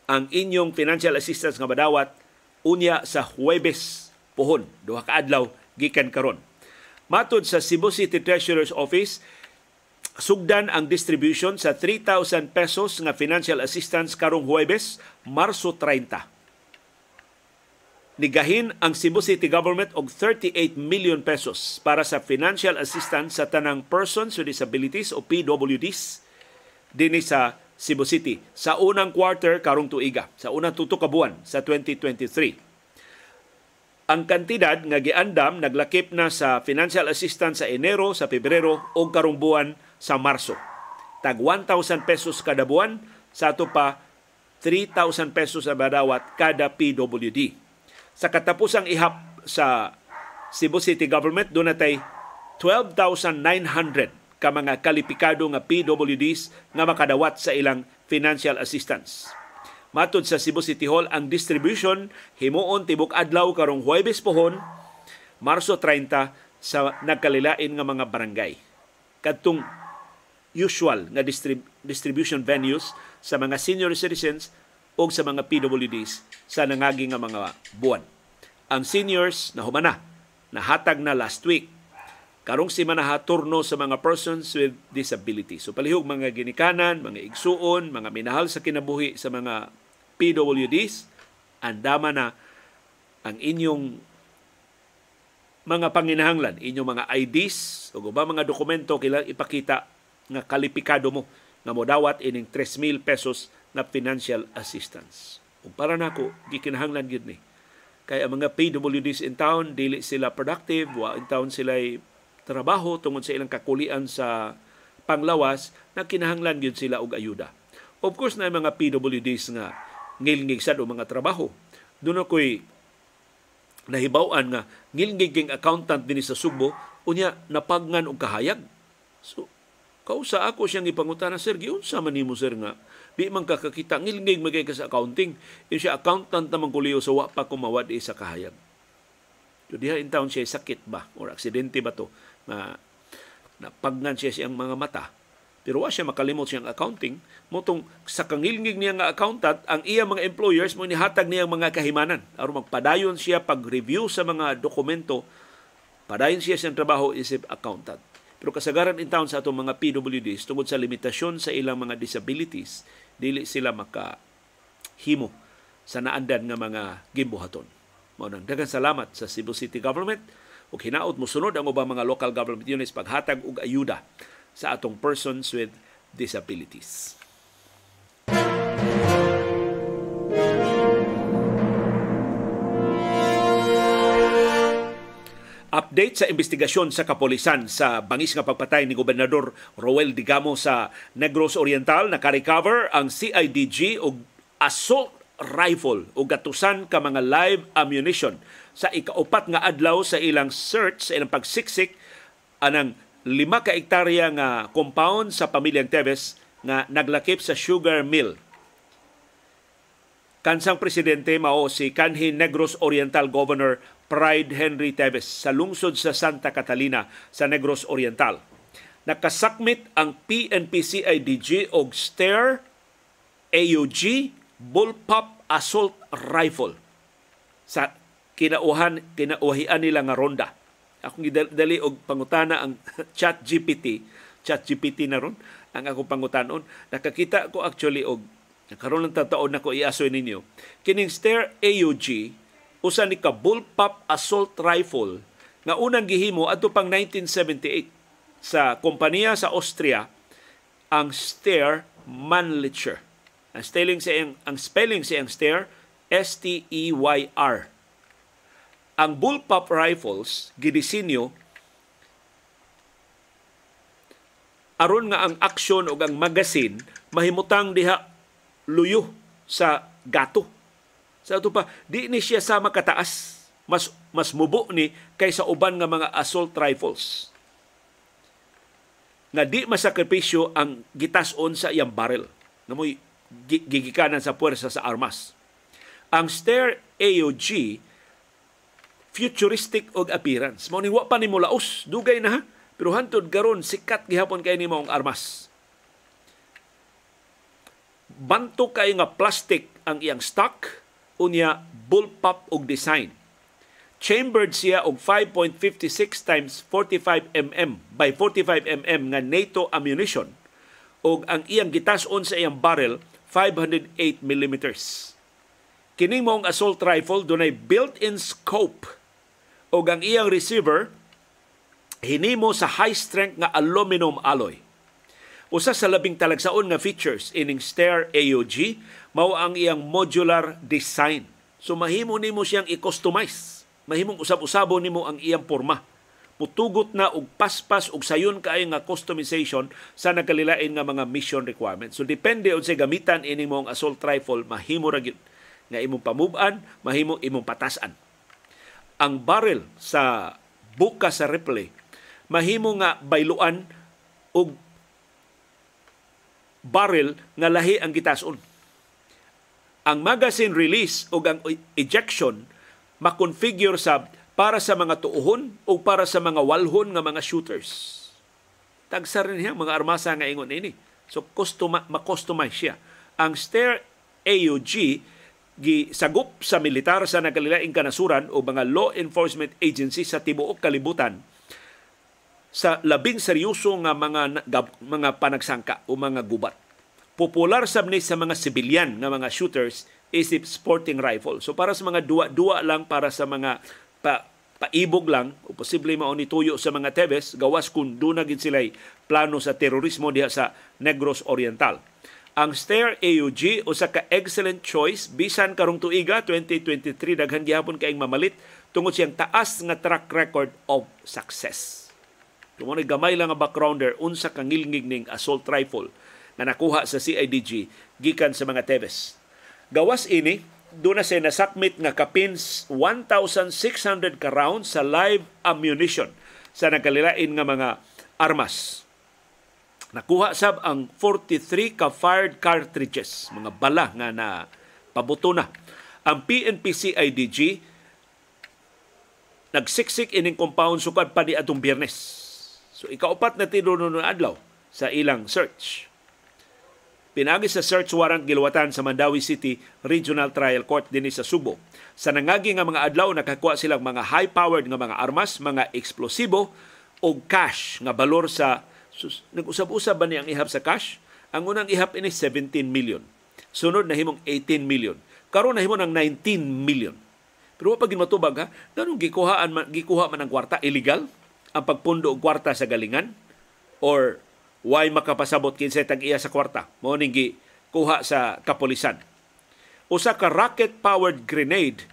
Speaker 1: ang inyong financial assistance nga madawat unya sa Huwebes pohon, duha ka adlaw gikan karon. Matod sa Cebu City Treasurer's Office, sugdan ang distribution sa 3,000 pesos nga financial assistance karong Huwebes, Marso 30 nigahin ang Cebu City Government og 38 million pesos para sa financial assistance sa tanang persons with disabilities o PWDs dinhi sa Cebu City sa unang quarter karong tuiga, sa unang tutok ka sa 2023. Ang kantidad nga giandam naglakip na sa financial assistance sa Enero, sa Pebrero o karong buwan sa Marso. Tag 1,000 pesos kada buwan sa ato pa 3,000 pesos sa badawat kada PWD sa katapusang ihap sa Cebu City Government, doon natay 12,900 ka mga kalipikado nga PWDs nga makadawat sa ilang financial assistance. Matod sa Cebu City Hall, ang distribution himuon tibok adlaw karong Huwebes pohon, Marso 30 sa nagkalilain nga mga barangay. Kadtong usual nga distrib- distribution venues sa mga senior citizens o sa mga PWDs sa nangagi nga mga buwan. Ang seniors na humana, nahatag na last week. Karong si manaha turno sa mga persons with disability. So palihog mga ginikanan, mga igsuon, mga minahal sa kinabuhi sa mga PWDs, andama na ang inyong mga panginahanglan, inyong mga IDs o ba mga dokumento kailangan ipakita nga kalipikado mo nga modawat ining 3,000 pesos na financial assistance. Kung para nako gikinahanglan gyud ni. Kay ang mga PWDs in town dili sila productive, wa in town sila trabaho tungod sa ilang kakulian sa panglawas na kinahanglan gyud sila og ayuda. Of course na mga PWDs nga ngilngig sad o mga trabaho. Doon ako'y nahibaw-an nga ngilngig accountant din sa Subo unya napagngan og kahayag. So kausa ako siyang ipangutana sir giunsa man nimo sir nga Di man kakakita, ngilngig magay ka sa accounting. Yung siya accountant naman kuliyo sa wa pa kumawad sa kahayag. So diha in town siya sakit ba or aksidente ba to na napagnan siya siyang mga mata. Pero wa siya makalimot siyang accounting. Motong sa kangilngig niya nga accountant, ang iya mga employers mo nihatag niya mga kahimanan. aron magpadayon siya pag-review sa mga dokumento, padayon siya sa trabaho isip accountant. Pero kasagaran in town sa atong mga PWDs tungod sa limitasyon sa ilang mga disabilities, dili sila maka himo sa naandan nga mga gimbuhaton. Mao nang daghang salamat sa Cebu City Government ug hinaot mo sunod ang ubang mga local government units paghatag og ayuda sa atong persons with disabilities. update sa investigasyon sa kapolisan sa bangis nga pagpatay ni Gobernador Roel Digamo sa Negros Oriental na recover ang CIDG og assault rifle o gatusan ka mga live ammunition sa ikaupat nga adlaw sa ilang search sa ilang pagsiksik anang lima ka hektarya nga compound sa pamilyang Teves nga naglakip sa sugar mill. Kansang presidente mao si Kanhi Negros Oriental Governor Pride Henry Teves sa lungsod sa Santa Catalina sa Negros Oriental. Nakasakmit ang PNP-CIDG og Stair AUG bullpup assault rifle sa kinauhan kinauhian nila nga ronda. Akong gidali og pangutana ang Chat GPT, Chat GPT na ron ang akong pangutanon. Nakakita ko actually og karon lang tataon na ko iasoy ninyo. Kining Stair AUG usa ni ka bullpup assault rifle nga unang gihimo adto pang 1978 sa kompanya sa Austria ang Steyr Mannlicher. Ang spelling sa ang, ang spelling sa ang Steyr S T E Y R. Ang bullpup rifles gidisenyo aron nga ang aksyon o ang magazine mahimutang diha luyo sa gato sa ato pa, di ni siya sama kataas. Mas, mas mubo ni kaysa uban nga mga assault rifles. Nga di masakripisyo ang gitason sa iyang barrel. Na mo'y gigikanan sa puwersa sa armas. Ang Stair AOG futuristic og appearance. Mao ni wa pa ni mulaos, dugay na. Pero hantod karon sikat gihapon kay nimo ang armas. Banto kay nga plastic ang iyang stock unya bullpup og design. Chambered siya og 5.56 times 45 mm by 45 mm nga NATO ammunition og ang iyang gitas-on sa iyang barrel 508 mm. Kining mong assault rifle dunay built-in scope og ang iyang receiver hinimo sa high strength nga aluminum alloy. Usa sa labing talagsaon nga features ining Stair AOG mao ang iyang modular design. So mahimo nimo siyang i-customize. Mahimong usab-usabo nimo ang iyang porma. Putugot na og paspas og sayon kay nga customization sa nagkalilain nga mga mission requirements. So depende unsay gamitan ini mong assault rifle mahimo ra gyud nga imong pamuban, mahimo imong patasan. Ang barrel sa buka sa rifle mahimo nga bayluan og barrel nga lahi ang gitason ang magazine release o ang ejection makonfigure sa para sa mga tuuhon o para sa mga walhon nga mga shooters. Tagsa rin niya mga armasa nga ingon ini. So custom ma-customize siya. Ang Stair AUG gisagop sa militar sa nagkalilaing kanasuran o mga law enforcement agency sa tibuok kalibutan sa labing seryoso nga mga mga panagsangka o mga gubat popular sab ni sa mga civilian nga mga shooters isip sporting rifle. So para sa mga duwa-duwa lang para sa mga pa, paibog lang o posible mao ni tuyo sa mga Tebes gawas kun do na gid sila plano sa terorismo diha sa Negros Oriental. Ang Stair AUG usa ka excellent choice bisan karong tuiga 2023 daghan gihapon kaayong mamalit tungod siyang taas nga track record of success. Kung gamay lang nga backgrounder unsa ka ngilngig ning assault rifle na nakuha sa CIDG gikan sa mga Teves. Gawas ini, doon na siya nasakmit nga kapin 1,600 ka rounds sa live ammunition sa nagkalilain nga mga armas. Nakuha sab ang 43 ka fired cartridges, mga bala nga na pabuto na. Ang PNP CIDG nagsiksik ining compound sukad pa di atong biyernes. So ikaupat na tinuno adlaw sa ilang search. Pinagi sa search warrant giluwatan sa Mandawi City Regional Trial Court dinhi sa Subo. Sa nangagi nga mga adlaw nakakuha silang mga high-powered nga mga armas, mga eksplosibo og cash nga balor sa sus, nag-usab-usab ba ni ang ihap sa cash? Ang unang ihap ini 17 million. Sunod na himong 18 million. Karon na himo ng 19 million. Pero wa pa matubag ha, ganun gikuhaan man, gikuha man ang kwarta illegal ang pagpundo og kwarta sa galingan or why makapasabot kinsay tag-iya sa kwarta. Mao ning kuha sa kapolisan. Usa ka rocket-powered grenade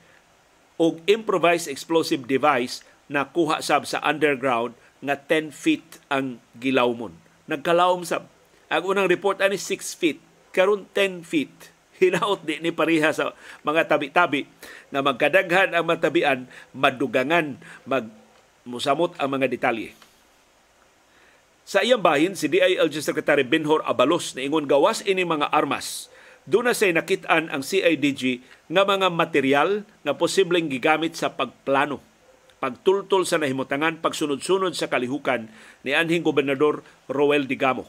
Speaker 1: o improvised explosive device na kuha sab sa underground nga 10 feet ang gilawmon. Nagkalawom sab. Ang unang report ani 6 feet, karon 10 feet. Hinaot di ni pareha sa mga tabi-tabi na magkadaghan ang matabian, madugangan, mag musamot ang mga detalye. Sa iyang bahin, si DILG Secretary Benhor Abalos na ingon gawas ini mga armas. Doon na say nakitaan ang CIDG nga mga material na posibleng gigamit sa pagplano, pagtultol sa nahimutangan, pagsunod-sunod sa kalihukan ni anhing Gobernador Roel Digamo.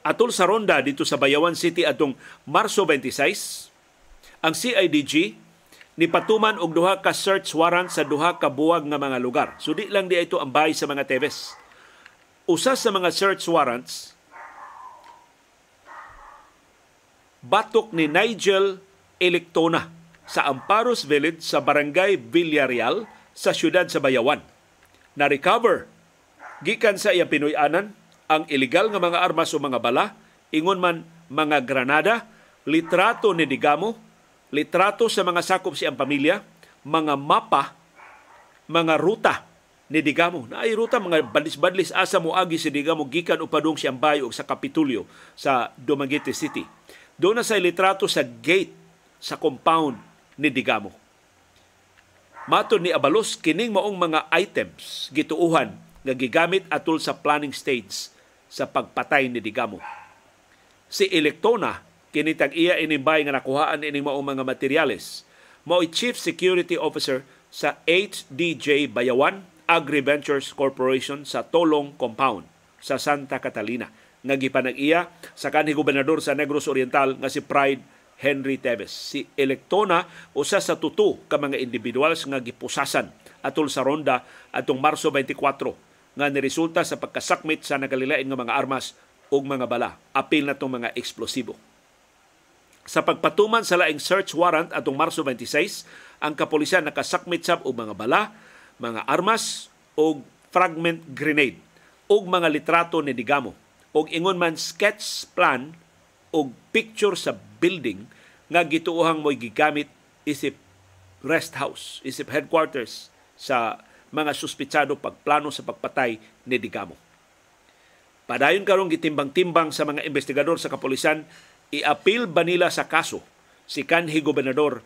Speaker 1: Atol sa ronda dito sa Bayawan City atong Marso 26, ang CIDG ni patuman og duha ka search warrant sa duha ka buwag nga mga lugar. So di lang di ito ang bahay sa mga Teves usa sa mga search warrants batok ni Nigel Electona sa Amparos Village sa Barangay Villarreal sa siyudad sa Bayawan. Na-recover gikan sa iyang Pinoy-anan ang ilegal nga mga armas o mga bala, ingon man mga granada, litrato ni Digamo, litrato sa mga sakop siyang pamilya, mga mapa, mga ruta ni Digamo. Na ay ruta mga badlis-badlis asa mo agi si Digamo gikan upadong siyang bayo sa Kapitulyo sa Dumaguete City. Doon na sa litrato sa gate sa compound ni Digamo. Mato ni Abalos kining maong mga items gituuhan nga gigamit atol sa planning stage sa pagpatay ni Digamo. Si Electona kini tag-iya inimbay nga nakuhaan ini maong mga materyales mao Chief Security Officer sa HDJ Bayawan Agri-Ventures Corporation sa Tolong Compound sa Santa Catalina nga gipanag-iya sa kanhi gobernador sa Negros Oriental nga si Pride Henry Teves. Si Electona usa sa tuto ka mga individuals nga gipusasan atol sa ronda atong Marso 24 nga niresulta sa pagkasakmit sa nagalilain nga mga armas ug mga bala. Apil na itong mga eksplosibo. Sa pagpatuman sa laing search warrant atong Marso 26, ang kapulisan nakasakmit sab og mga bala, mga armas o fragment grenade o mga litrato ni Digamo o ingon man sketch plan o picture sa building nga gituohang mo'y gigamit isip rest house, isip headquarters sa mga suspitsado pagplano sa pagpatay ni Digamo. Padayon karong gitimbang-timbang sa mga investigador sa kapulisan, i-appeal ba nila sa kaso si kanhi gobernador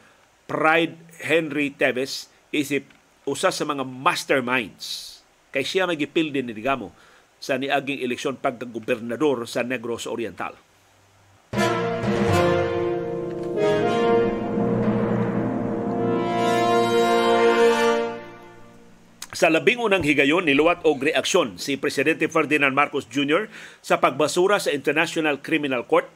Speaker 1: Pride Henry Teves isip usa sa mga masterminds kay siya magipil din ni Digamo sa niaging eleksyon pagkagobernador sa Negros Oriental. Sa labing unang higayon, niluwat og reaksyon si Presidente Ferdinand Marcos Jr. sa pagbasura sa International Criminal Court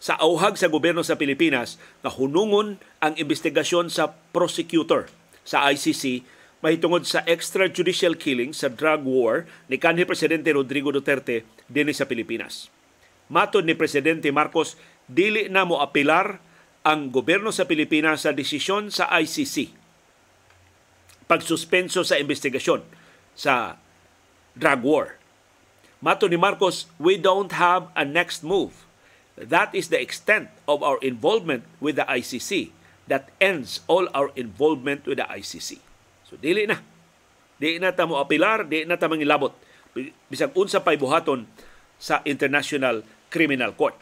Speaker 1: sa auhag sa gobyerno sa Pilipinas na hunungon ang investigasyon sa prosecutor sa ICC mahitungod sa extrajudicial killing sa drug war ni kanhi Presidente Rodrigo Duterte dinhi sa Pilipinas. Matod ni Presidente Marcos, dili na mo apilar ang gobyerno sa Pilipinas sa desisyon sa ICC pagsuspenso sa investigasyon sa drug war. Mato ni Marcos, we don't have a next move. That is the extent of our involvement with the ICC. That ends all our involvement with the ICC. So dili na. Di na ta mo apilar, di na ta mangilabot. Bisag unsa pay buhaton sa International Criminal Court.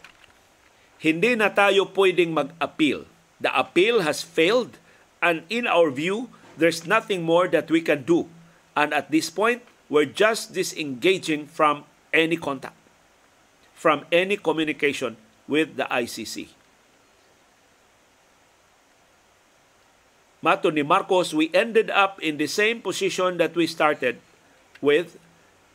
Speaker 1: Hindi na tayo pwedeng mag-appeal. The appeal has failed and in our view, there's nothing more that we can do. And at this point, we're just disengaging from any contact, from any communication with the ICC. Mato ni Marcos, we ended up in the same position that we started with,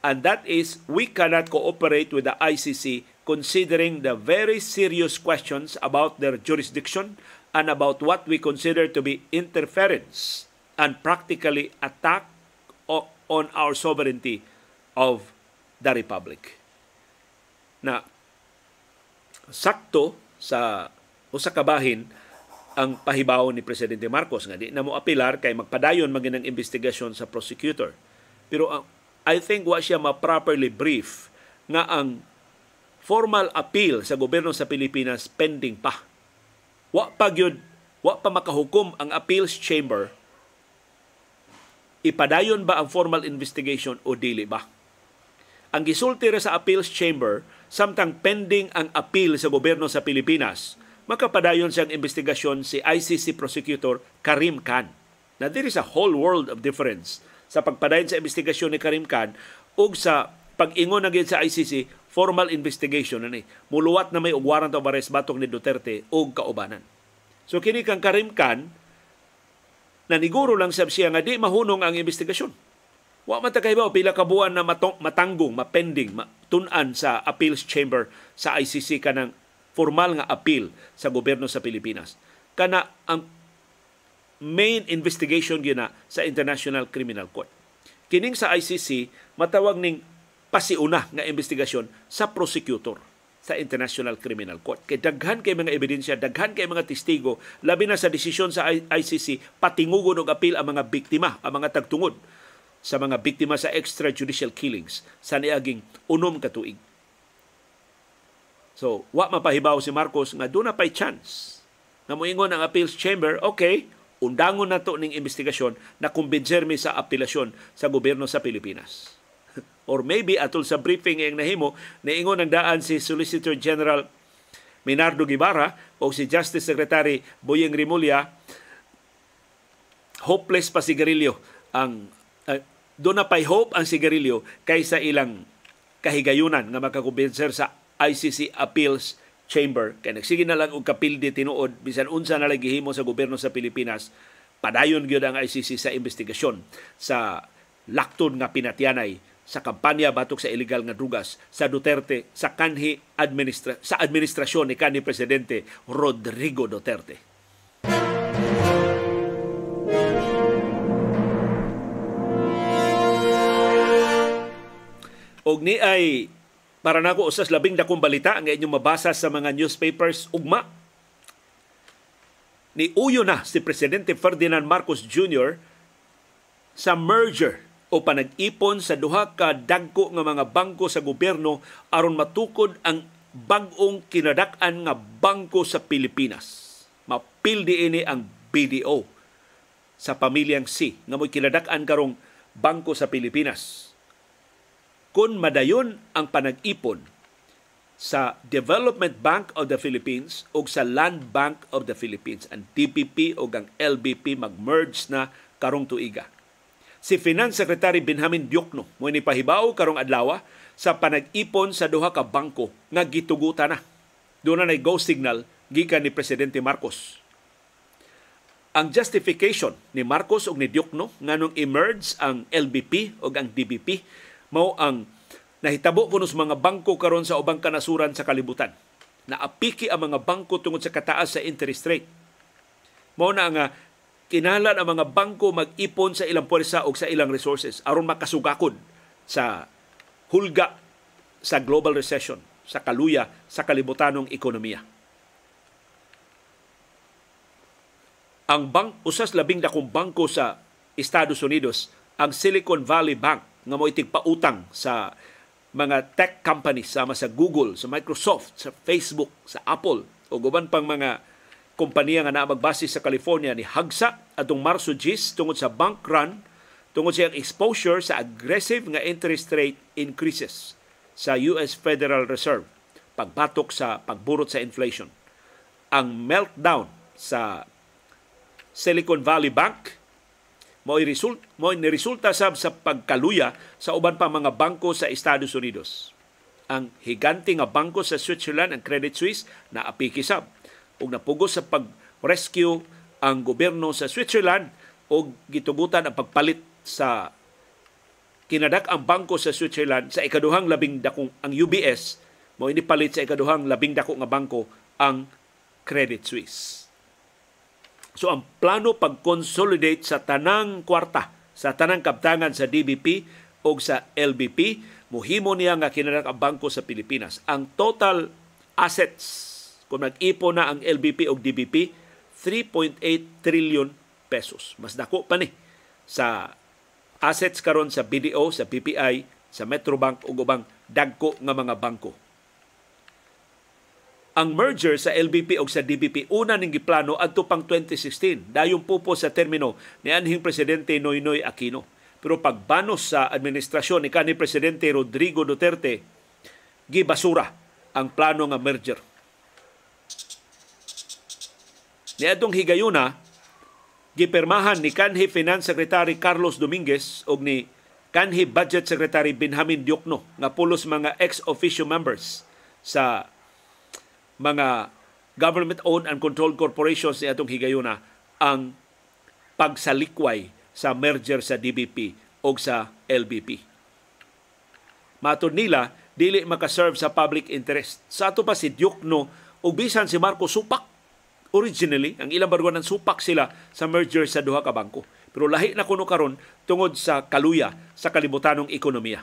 Speaker 1: and that is we cannot cooperate with the ICC considering the very serious questions about their jurisdiction and about what we consider to be interference and practically attack on our sovereignty of the Republic. Na sakto sa usa ka bahin ang pahibaw ni Presidente Marcos nga di na mo apilar kay magpadayon maging ang investigasyon sa prosecutor. Pero uh, I think wa siya ma-properly brief nga ang formal appeal sa gobyerno sa Pilipinas pending pa. Wa pa gyud wa pa makahukom ang appeals chamber ipadayon ba ang formal investigation o dili ba? Ang gisulti sa appeals chamber samtang pending ang appeal sa gobyerno sa Pilipinas, makapadayon siyang investigasyon si ICC prosecutor Karim Khan. Now there is a whole world of difference sa pagpadayon sa investigasyon ni Karim Khan ug sa pag-ingon na sa ICC formal investigation ani muluwat na may warrant of arrest batok ni Duterte ug kaubanan. So kini kang Karim Khan naniguro lang sab siya nga di mahunong ang investigasyon. Wa man ba pila ka buwan na matong, matanggong, mapending, matun-an sa appeals chamber sa ICC kanang formal nga appeal sa gobyerno sa Pilipinas. Kana ang main investigation gyud sa International Criminal Court. Kining sa ICC matawag ning pasiuna nga investigasyon sa prosecutor sa International Criminal Court. Kay daghan kay mga ebidensya, daghan kay mga testigo, labi na sa desisyon sa ICC, patingugon og apil ang mga biktima, ang mga tagtungod sa mga biktima sa extrajudicial killings sa niaging unom ka tuig. So, wa mapahibaw si Marcos nga doon na pa'y chance na moingon ang appeals chamber, okay, undangon na to ning investigasyon na kumbinser mi sa apelasyon sa gobyerno sa Pilipinas or maybe atol sa briefing ang nahimo niingon ang daan si Solicitor General Minardo Guevara o si Justice Secretary Boyeng Rimulya hopeless pa si Garillo ang uh, doon na pay hope ang sigarilyo kaysa ilang kahigayunan nga makakumbinser sa ICC Appeals Chamber. Kay nagsige na lang og kapildi tinuod bisan unsa na lagi sa gobyerno sa Pilipinas padayon gyud ang ICC sa investigasyon sa laktod nga pinatyanay sa kampanya batok sa illegal nga drugas sa Duterte sa kanhi administra sa administrasyon ni kanhi presidente Rodrigo Duterte. Og ni ay para nako usas labing dakong balita ang inyong mabasa sa mga newspapers ugma. Ni uyo na si Presidente Ferdinand Marcos Jr. sa merger o panag-ipon sa duha ka dagko nga mga bangko sa gobyerno aron matukod ang bag-ong kinadak-an nga bangko sa Pilipinas. Mapildi ini ang BDO sa pamilyang C nga mo'y kinadak-an karong bangko sa Pilipinas. Kung madayon ang panag-ipon sa Development Bank of the Philippines o sa Land Bank of the Philippines, ang DPP o ang LBP mag-merge na karong tuiga si Finance Secretary Benjamin Diokno mo ni pahibaw karong adlaw sa panag-ipon sa duha ka bangko nga gitugutan na. Doon na go signal gikan ni Presidente Marcos. Ang justification ni Marcos ug ni Diokno nganong emerge ang LBP ug ang DBP mao ang nahitabo kuno sa mga bangko karon sa ubang kanasuran sa kalibutan. Naapiki ang mga bangko tungod sa kataas sa interest rate. Mao na nga kinahanglan ang mga bangko mag-ipon sa ilang puwersa o sa ilang resources aron makasugakod sa hulga sa global recession, sa kaluya sa kalibutanong ekonomiya. Ang bank usas labing dakong bangko sa Estados Unidos, ang Silicon Valley Bank nga mo itig pautang sa mga tech companies sama sa Google, sa Microsoft, sa Facebook, sa Apple o guban pang mga kompanya nga naa magbase sa California ni Hagsa atong Marso 10 tungod sa bank run tungod sa exposure sa aggressive nga interest rate increases sa US Federal Reserve pagbatok sa pagburot sa inflation. Ang meltdown sa Silicon Valley Bank mo result mo ni resulta sab sa pagkaluya sa uban pa mga bangko sa Estados Unidos. Ang higante nga bangko sa Switzerland, ang Credit Suisse, na apikisab ug napugos sa pag-rescue ang gobyerno sa Switzerland og gitugutan ang pagpalit sa kinadak ang bangko sa Switzerland sa ikaduhang labing dakong ang UBS mo inipalit sa ikaduhang labing dako nga bangko ang Credit Suisse. So ang plano pag-consolidate sa tanang kwarta sa tanang kaptangan sa DBP o sa LBP muhimo niya nga kinadak ang bangko sa Pilipinas. Ang total assets kung nag-ipo na ang LBP o DBP 3.8 trillion pesos. Mas dako pa ni sa assets karon sa BDO, sa PPI, sa Metrobank ug ubang dagko nga mga bangko. Ang merger sa LBP o sa DBP una ning giplano adto pang 2016 dayon pupo sa termino ni anhing presidente Noynoy Aquino. Pero pagbanos sa administrasyon ni kanhi presidente Rodrigo Duterte gibasura ang plano nga merger. Ni adtong higayuna gipermahan ni kanhi Finance Secretary Carlos Dominguez ug ni kanhi Budget Secretary Benjamin Diokno nga pulos mga ex-officio members sa mga government-owned and controlled corporations ni atong higayuna ang pagsalikway sa merger sa DBP o sa LBP. Matod nila, dili makaserve sa public interest. Sa ato pa si Diokno o bisan si Marco Supak. Originally, ang ilang baruan ng supak sila sa merger sa duha ka bangko. Pero lahi na kuno karon tungod sa kaluya sa kalibutanong ekonomiya.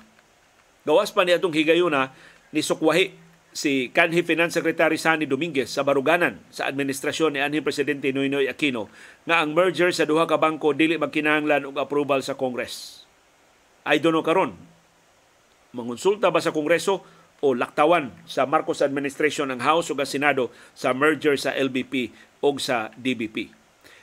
Speaker 1: Gawas pa ni atong higayuna ni sukwahi si kanhi Finance Secretary Sani Dominguez sa baruganan sa administrasyon ni anhing presidente Noynoy Aquino nga ang merger sa duha ka bangko dili magkinahanglan og approval sa Congress. I don't know karon. Mangonsulta ba sa Kongreso o laktawan sa Marcos administration ng House o ang Senado sa merger sa LBP o sa DBP.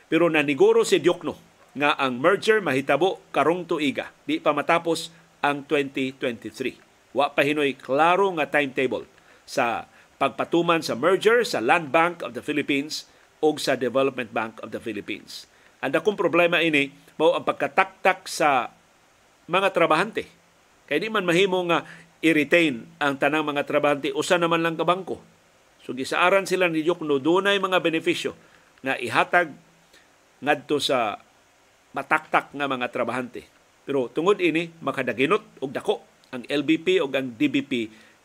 Speaker 1: Pero naniguro si Diokno nga ang merger mahitabo karong tuiga, di pa matapos ang 2023. Wa pa hinoy klaro nga timetable sa pagpatuman sa merger sa Land Bank of the Philippines o sa Development Bank of the Philippines. Ang akong problema ini mao ang pagkataktak sa mga trabahante. Kaya di man mahimo nga i-retain ang tanang mga trabahante usa naman lang ka bangko. So gisaaran sila ni Jokno dunay mga benepisyo na ihatag ngadto sa mataktak nga mga trabahante. Pero tungod ini makadaginot og dako ang LBP o ang DBP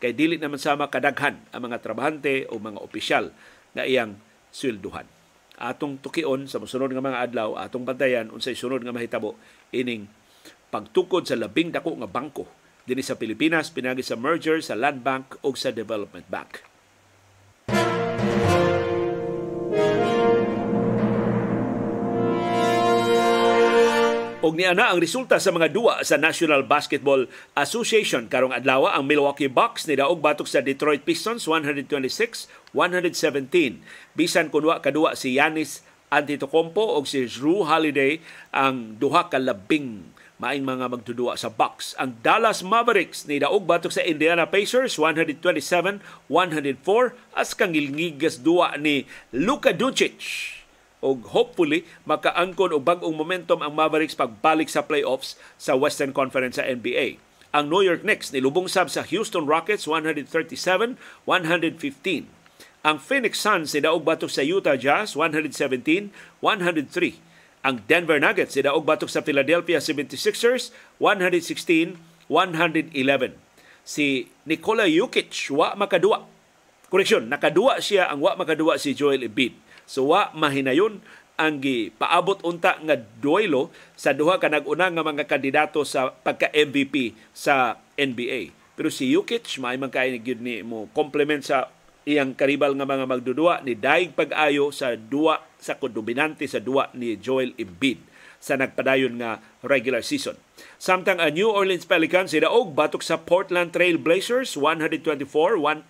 Speaker 1: kay dili naman sama kadaghan ang mga trabahante o mga opisyal na iyang swelduhan. Atong tukion sa mosunod nga mga adlaw, atong bantayan unsay sunod nga mahitabo ining pagtukod sa labing dako nga bangko dinhi sa Pilipinas pinagi sa merger sa Land Bank o sa Development Bank. Og ni ana ang resulta sa mga duwa sa National Basketball Association karong adlaw ang Milwaukee Bucks ni daog batok sa Detroit Pistons 126-117. Bisan kunwa kadua si Giannis Antetokounmpo og si Drew Holiday ang duha ka labing maing mga magtudua sa Bucks. Ang Dallas Mavericks ni daog batok sa Indiana Pacers 127-104 as kangilngigas duwa ni Luka Doncic og hopefully makaangkon og bag-ong momentum ang Mavericks pagbalik sa playoffs sa Western Conference sa NBA. Ang New York Knicks nilubong sab sa Houston Rockets 137-115. Ang Phoenix Suns si daog batok sa Utah Jazz 117-103. Ang Denver Nuggets si daog batok sa Philadelphia 76ers 116-111. Si Nikola Jokic wa makadua. Koreksyon, nakadua siya ang wa makadua si Joel Embiid So wa mahinayon ang gipaabot unta nga duelo sa duha ka nag-una nga mga kandidato sa pagka-MVP sa NBA. Pero si Jokic may man kay ni mo complement sa iyang karibal nga mga magdudua ni daig pag-ayo sa duwa sa dominante sa duwa ni Joel Embiid sa nagpadayon nga regular season. Samtang ang New Orleans Pelicans sidaog batok sa Portland Trail Blazers 124-190.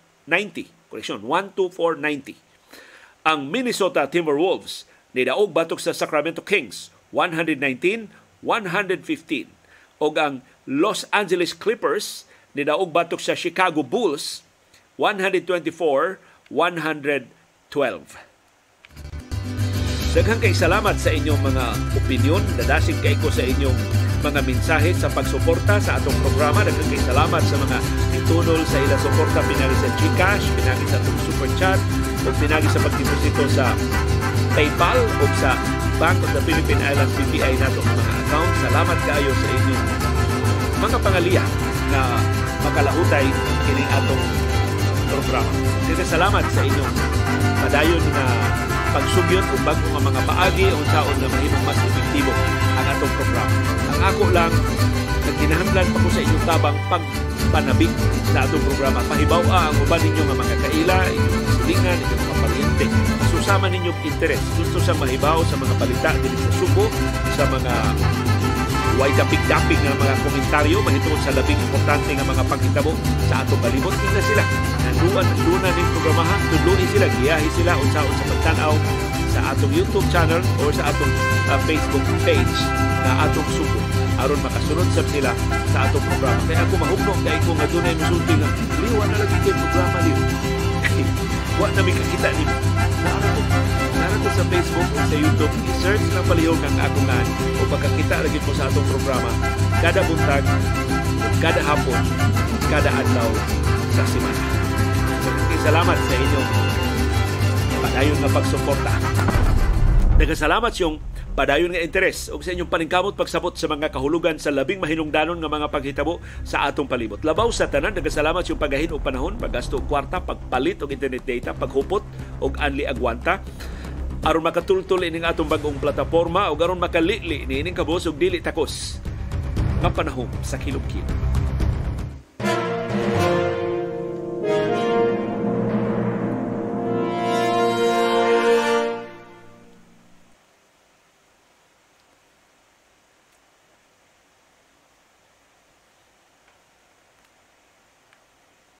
Speaker 1: Correction, 124-90 ang Minnesota Timberwolves ni daog batok sa Sacramento Kings 119-115 og ang Los Angeles Clippers ni daog batok sa Chicago Bulls 124-112. Daghang kay salamat sa inyong mga opinion. Dadasig kay ko sa inyong mga mensahe sa pagsuporta sa atong programa. Daghang kay salamat sa mga itunol sa ila suporta pinagi sa GCash, pinagi sa atong Super Chat, o pinagi sa pagdeposito sa PayPal o sa Bank of the Philippine Islands BPI nato mga account. Salamat kaayo sa inyong mga pangaliya na makalahutay kini atong programa. Kaya salamat sa inyong padayon na pagsugyot o bago nga mga paagi o saon na mahimong mas epektibo ang atong programa. Ang ako lang, nagkinahanglan pa ko sa inyong tabang pagpanabik sa atong programa. Pahibaw ang uban ninyo nga mga kaila, inyong silingan, inyong mga. Susama ninyong interes. Gusto sa mahibaw sa mga balita dili sa Subo, sa mga way dapig-dapig nga mga komentaryo. Mahitungod sa labing importante nga mga paghitabo sa atong balibot tingnan sila. Nanduan nandunan ning programahan. Tudluin sila. Giyahi sila. Unsaon sa pagtan-aw sa atong YouTube channel o sa atong uh, Facebook page na atong subo. Aron makasunod sa sila sa atong programa. Kaya ako mahugno kay ko nga dunay musulti nga liwa na lagi kay programa liw wa na mi kakita ni Narato, narato sa Facebook o sa YouTube, i-search lang palihog ang akong ngan o pagkakita lagi po sa atong programa kada buntag, kada hapon, kada adlaw sa simana. Salamat sa inyong padayon nga pagsuporta. Nagkasalamat yung padayon nga interes o sa inyong paningkamot pagsabot sa mga kahulugan sa labing mahinungdanon nga mga paghitabo sa atong palibot. Labaw sa tanan, nagkasalamat yung pagahin og panahon, paggasto og kwarta, pagpalit og internet data, paghupot og anli agwanta aron makatultol ining atong bagong plataporma o aron makalili ni ining kabos og dili takos nga panahon sa kilog-kilog.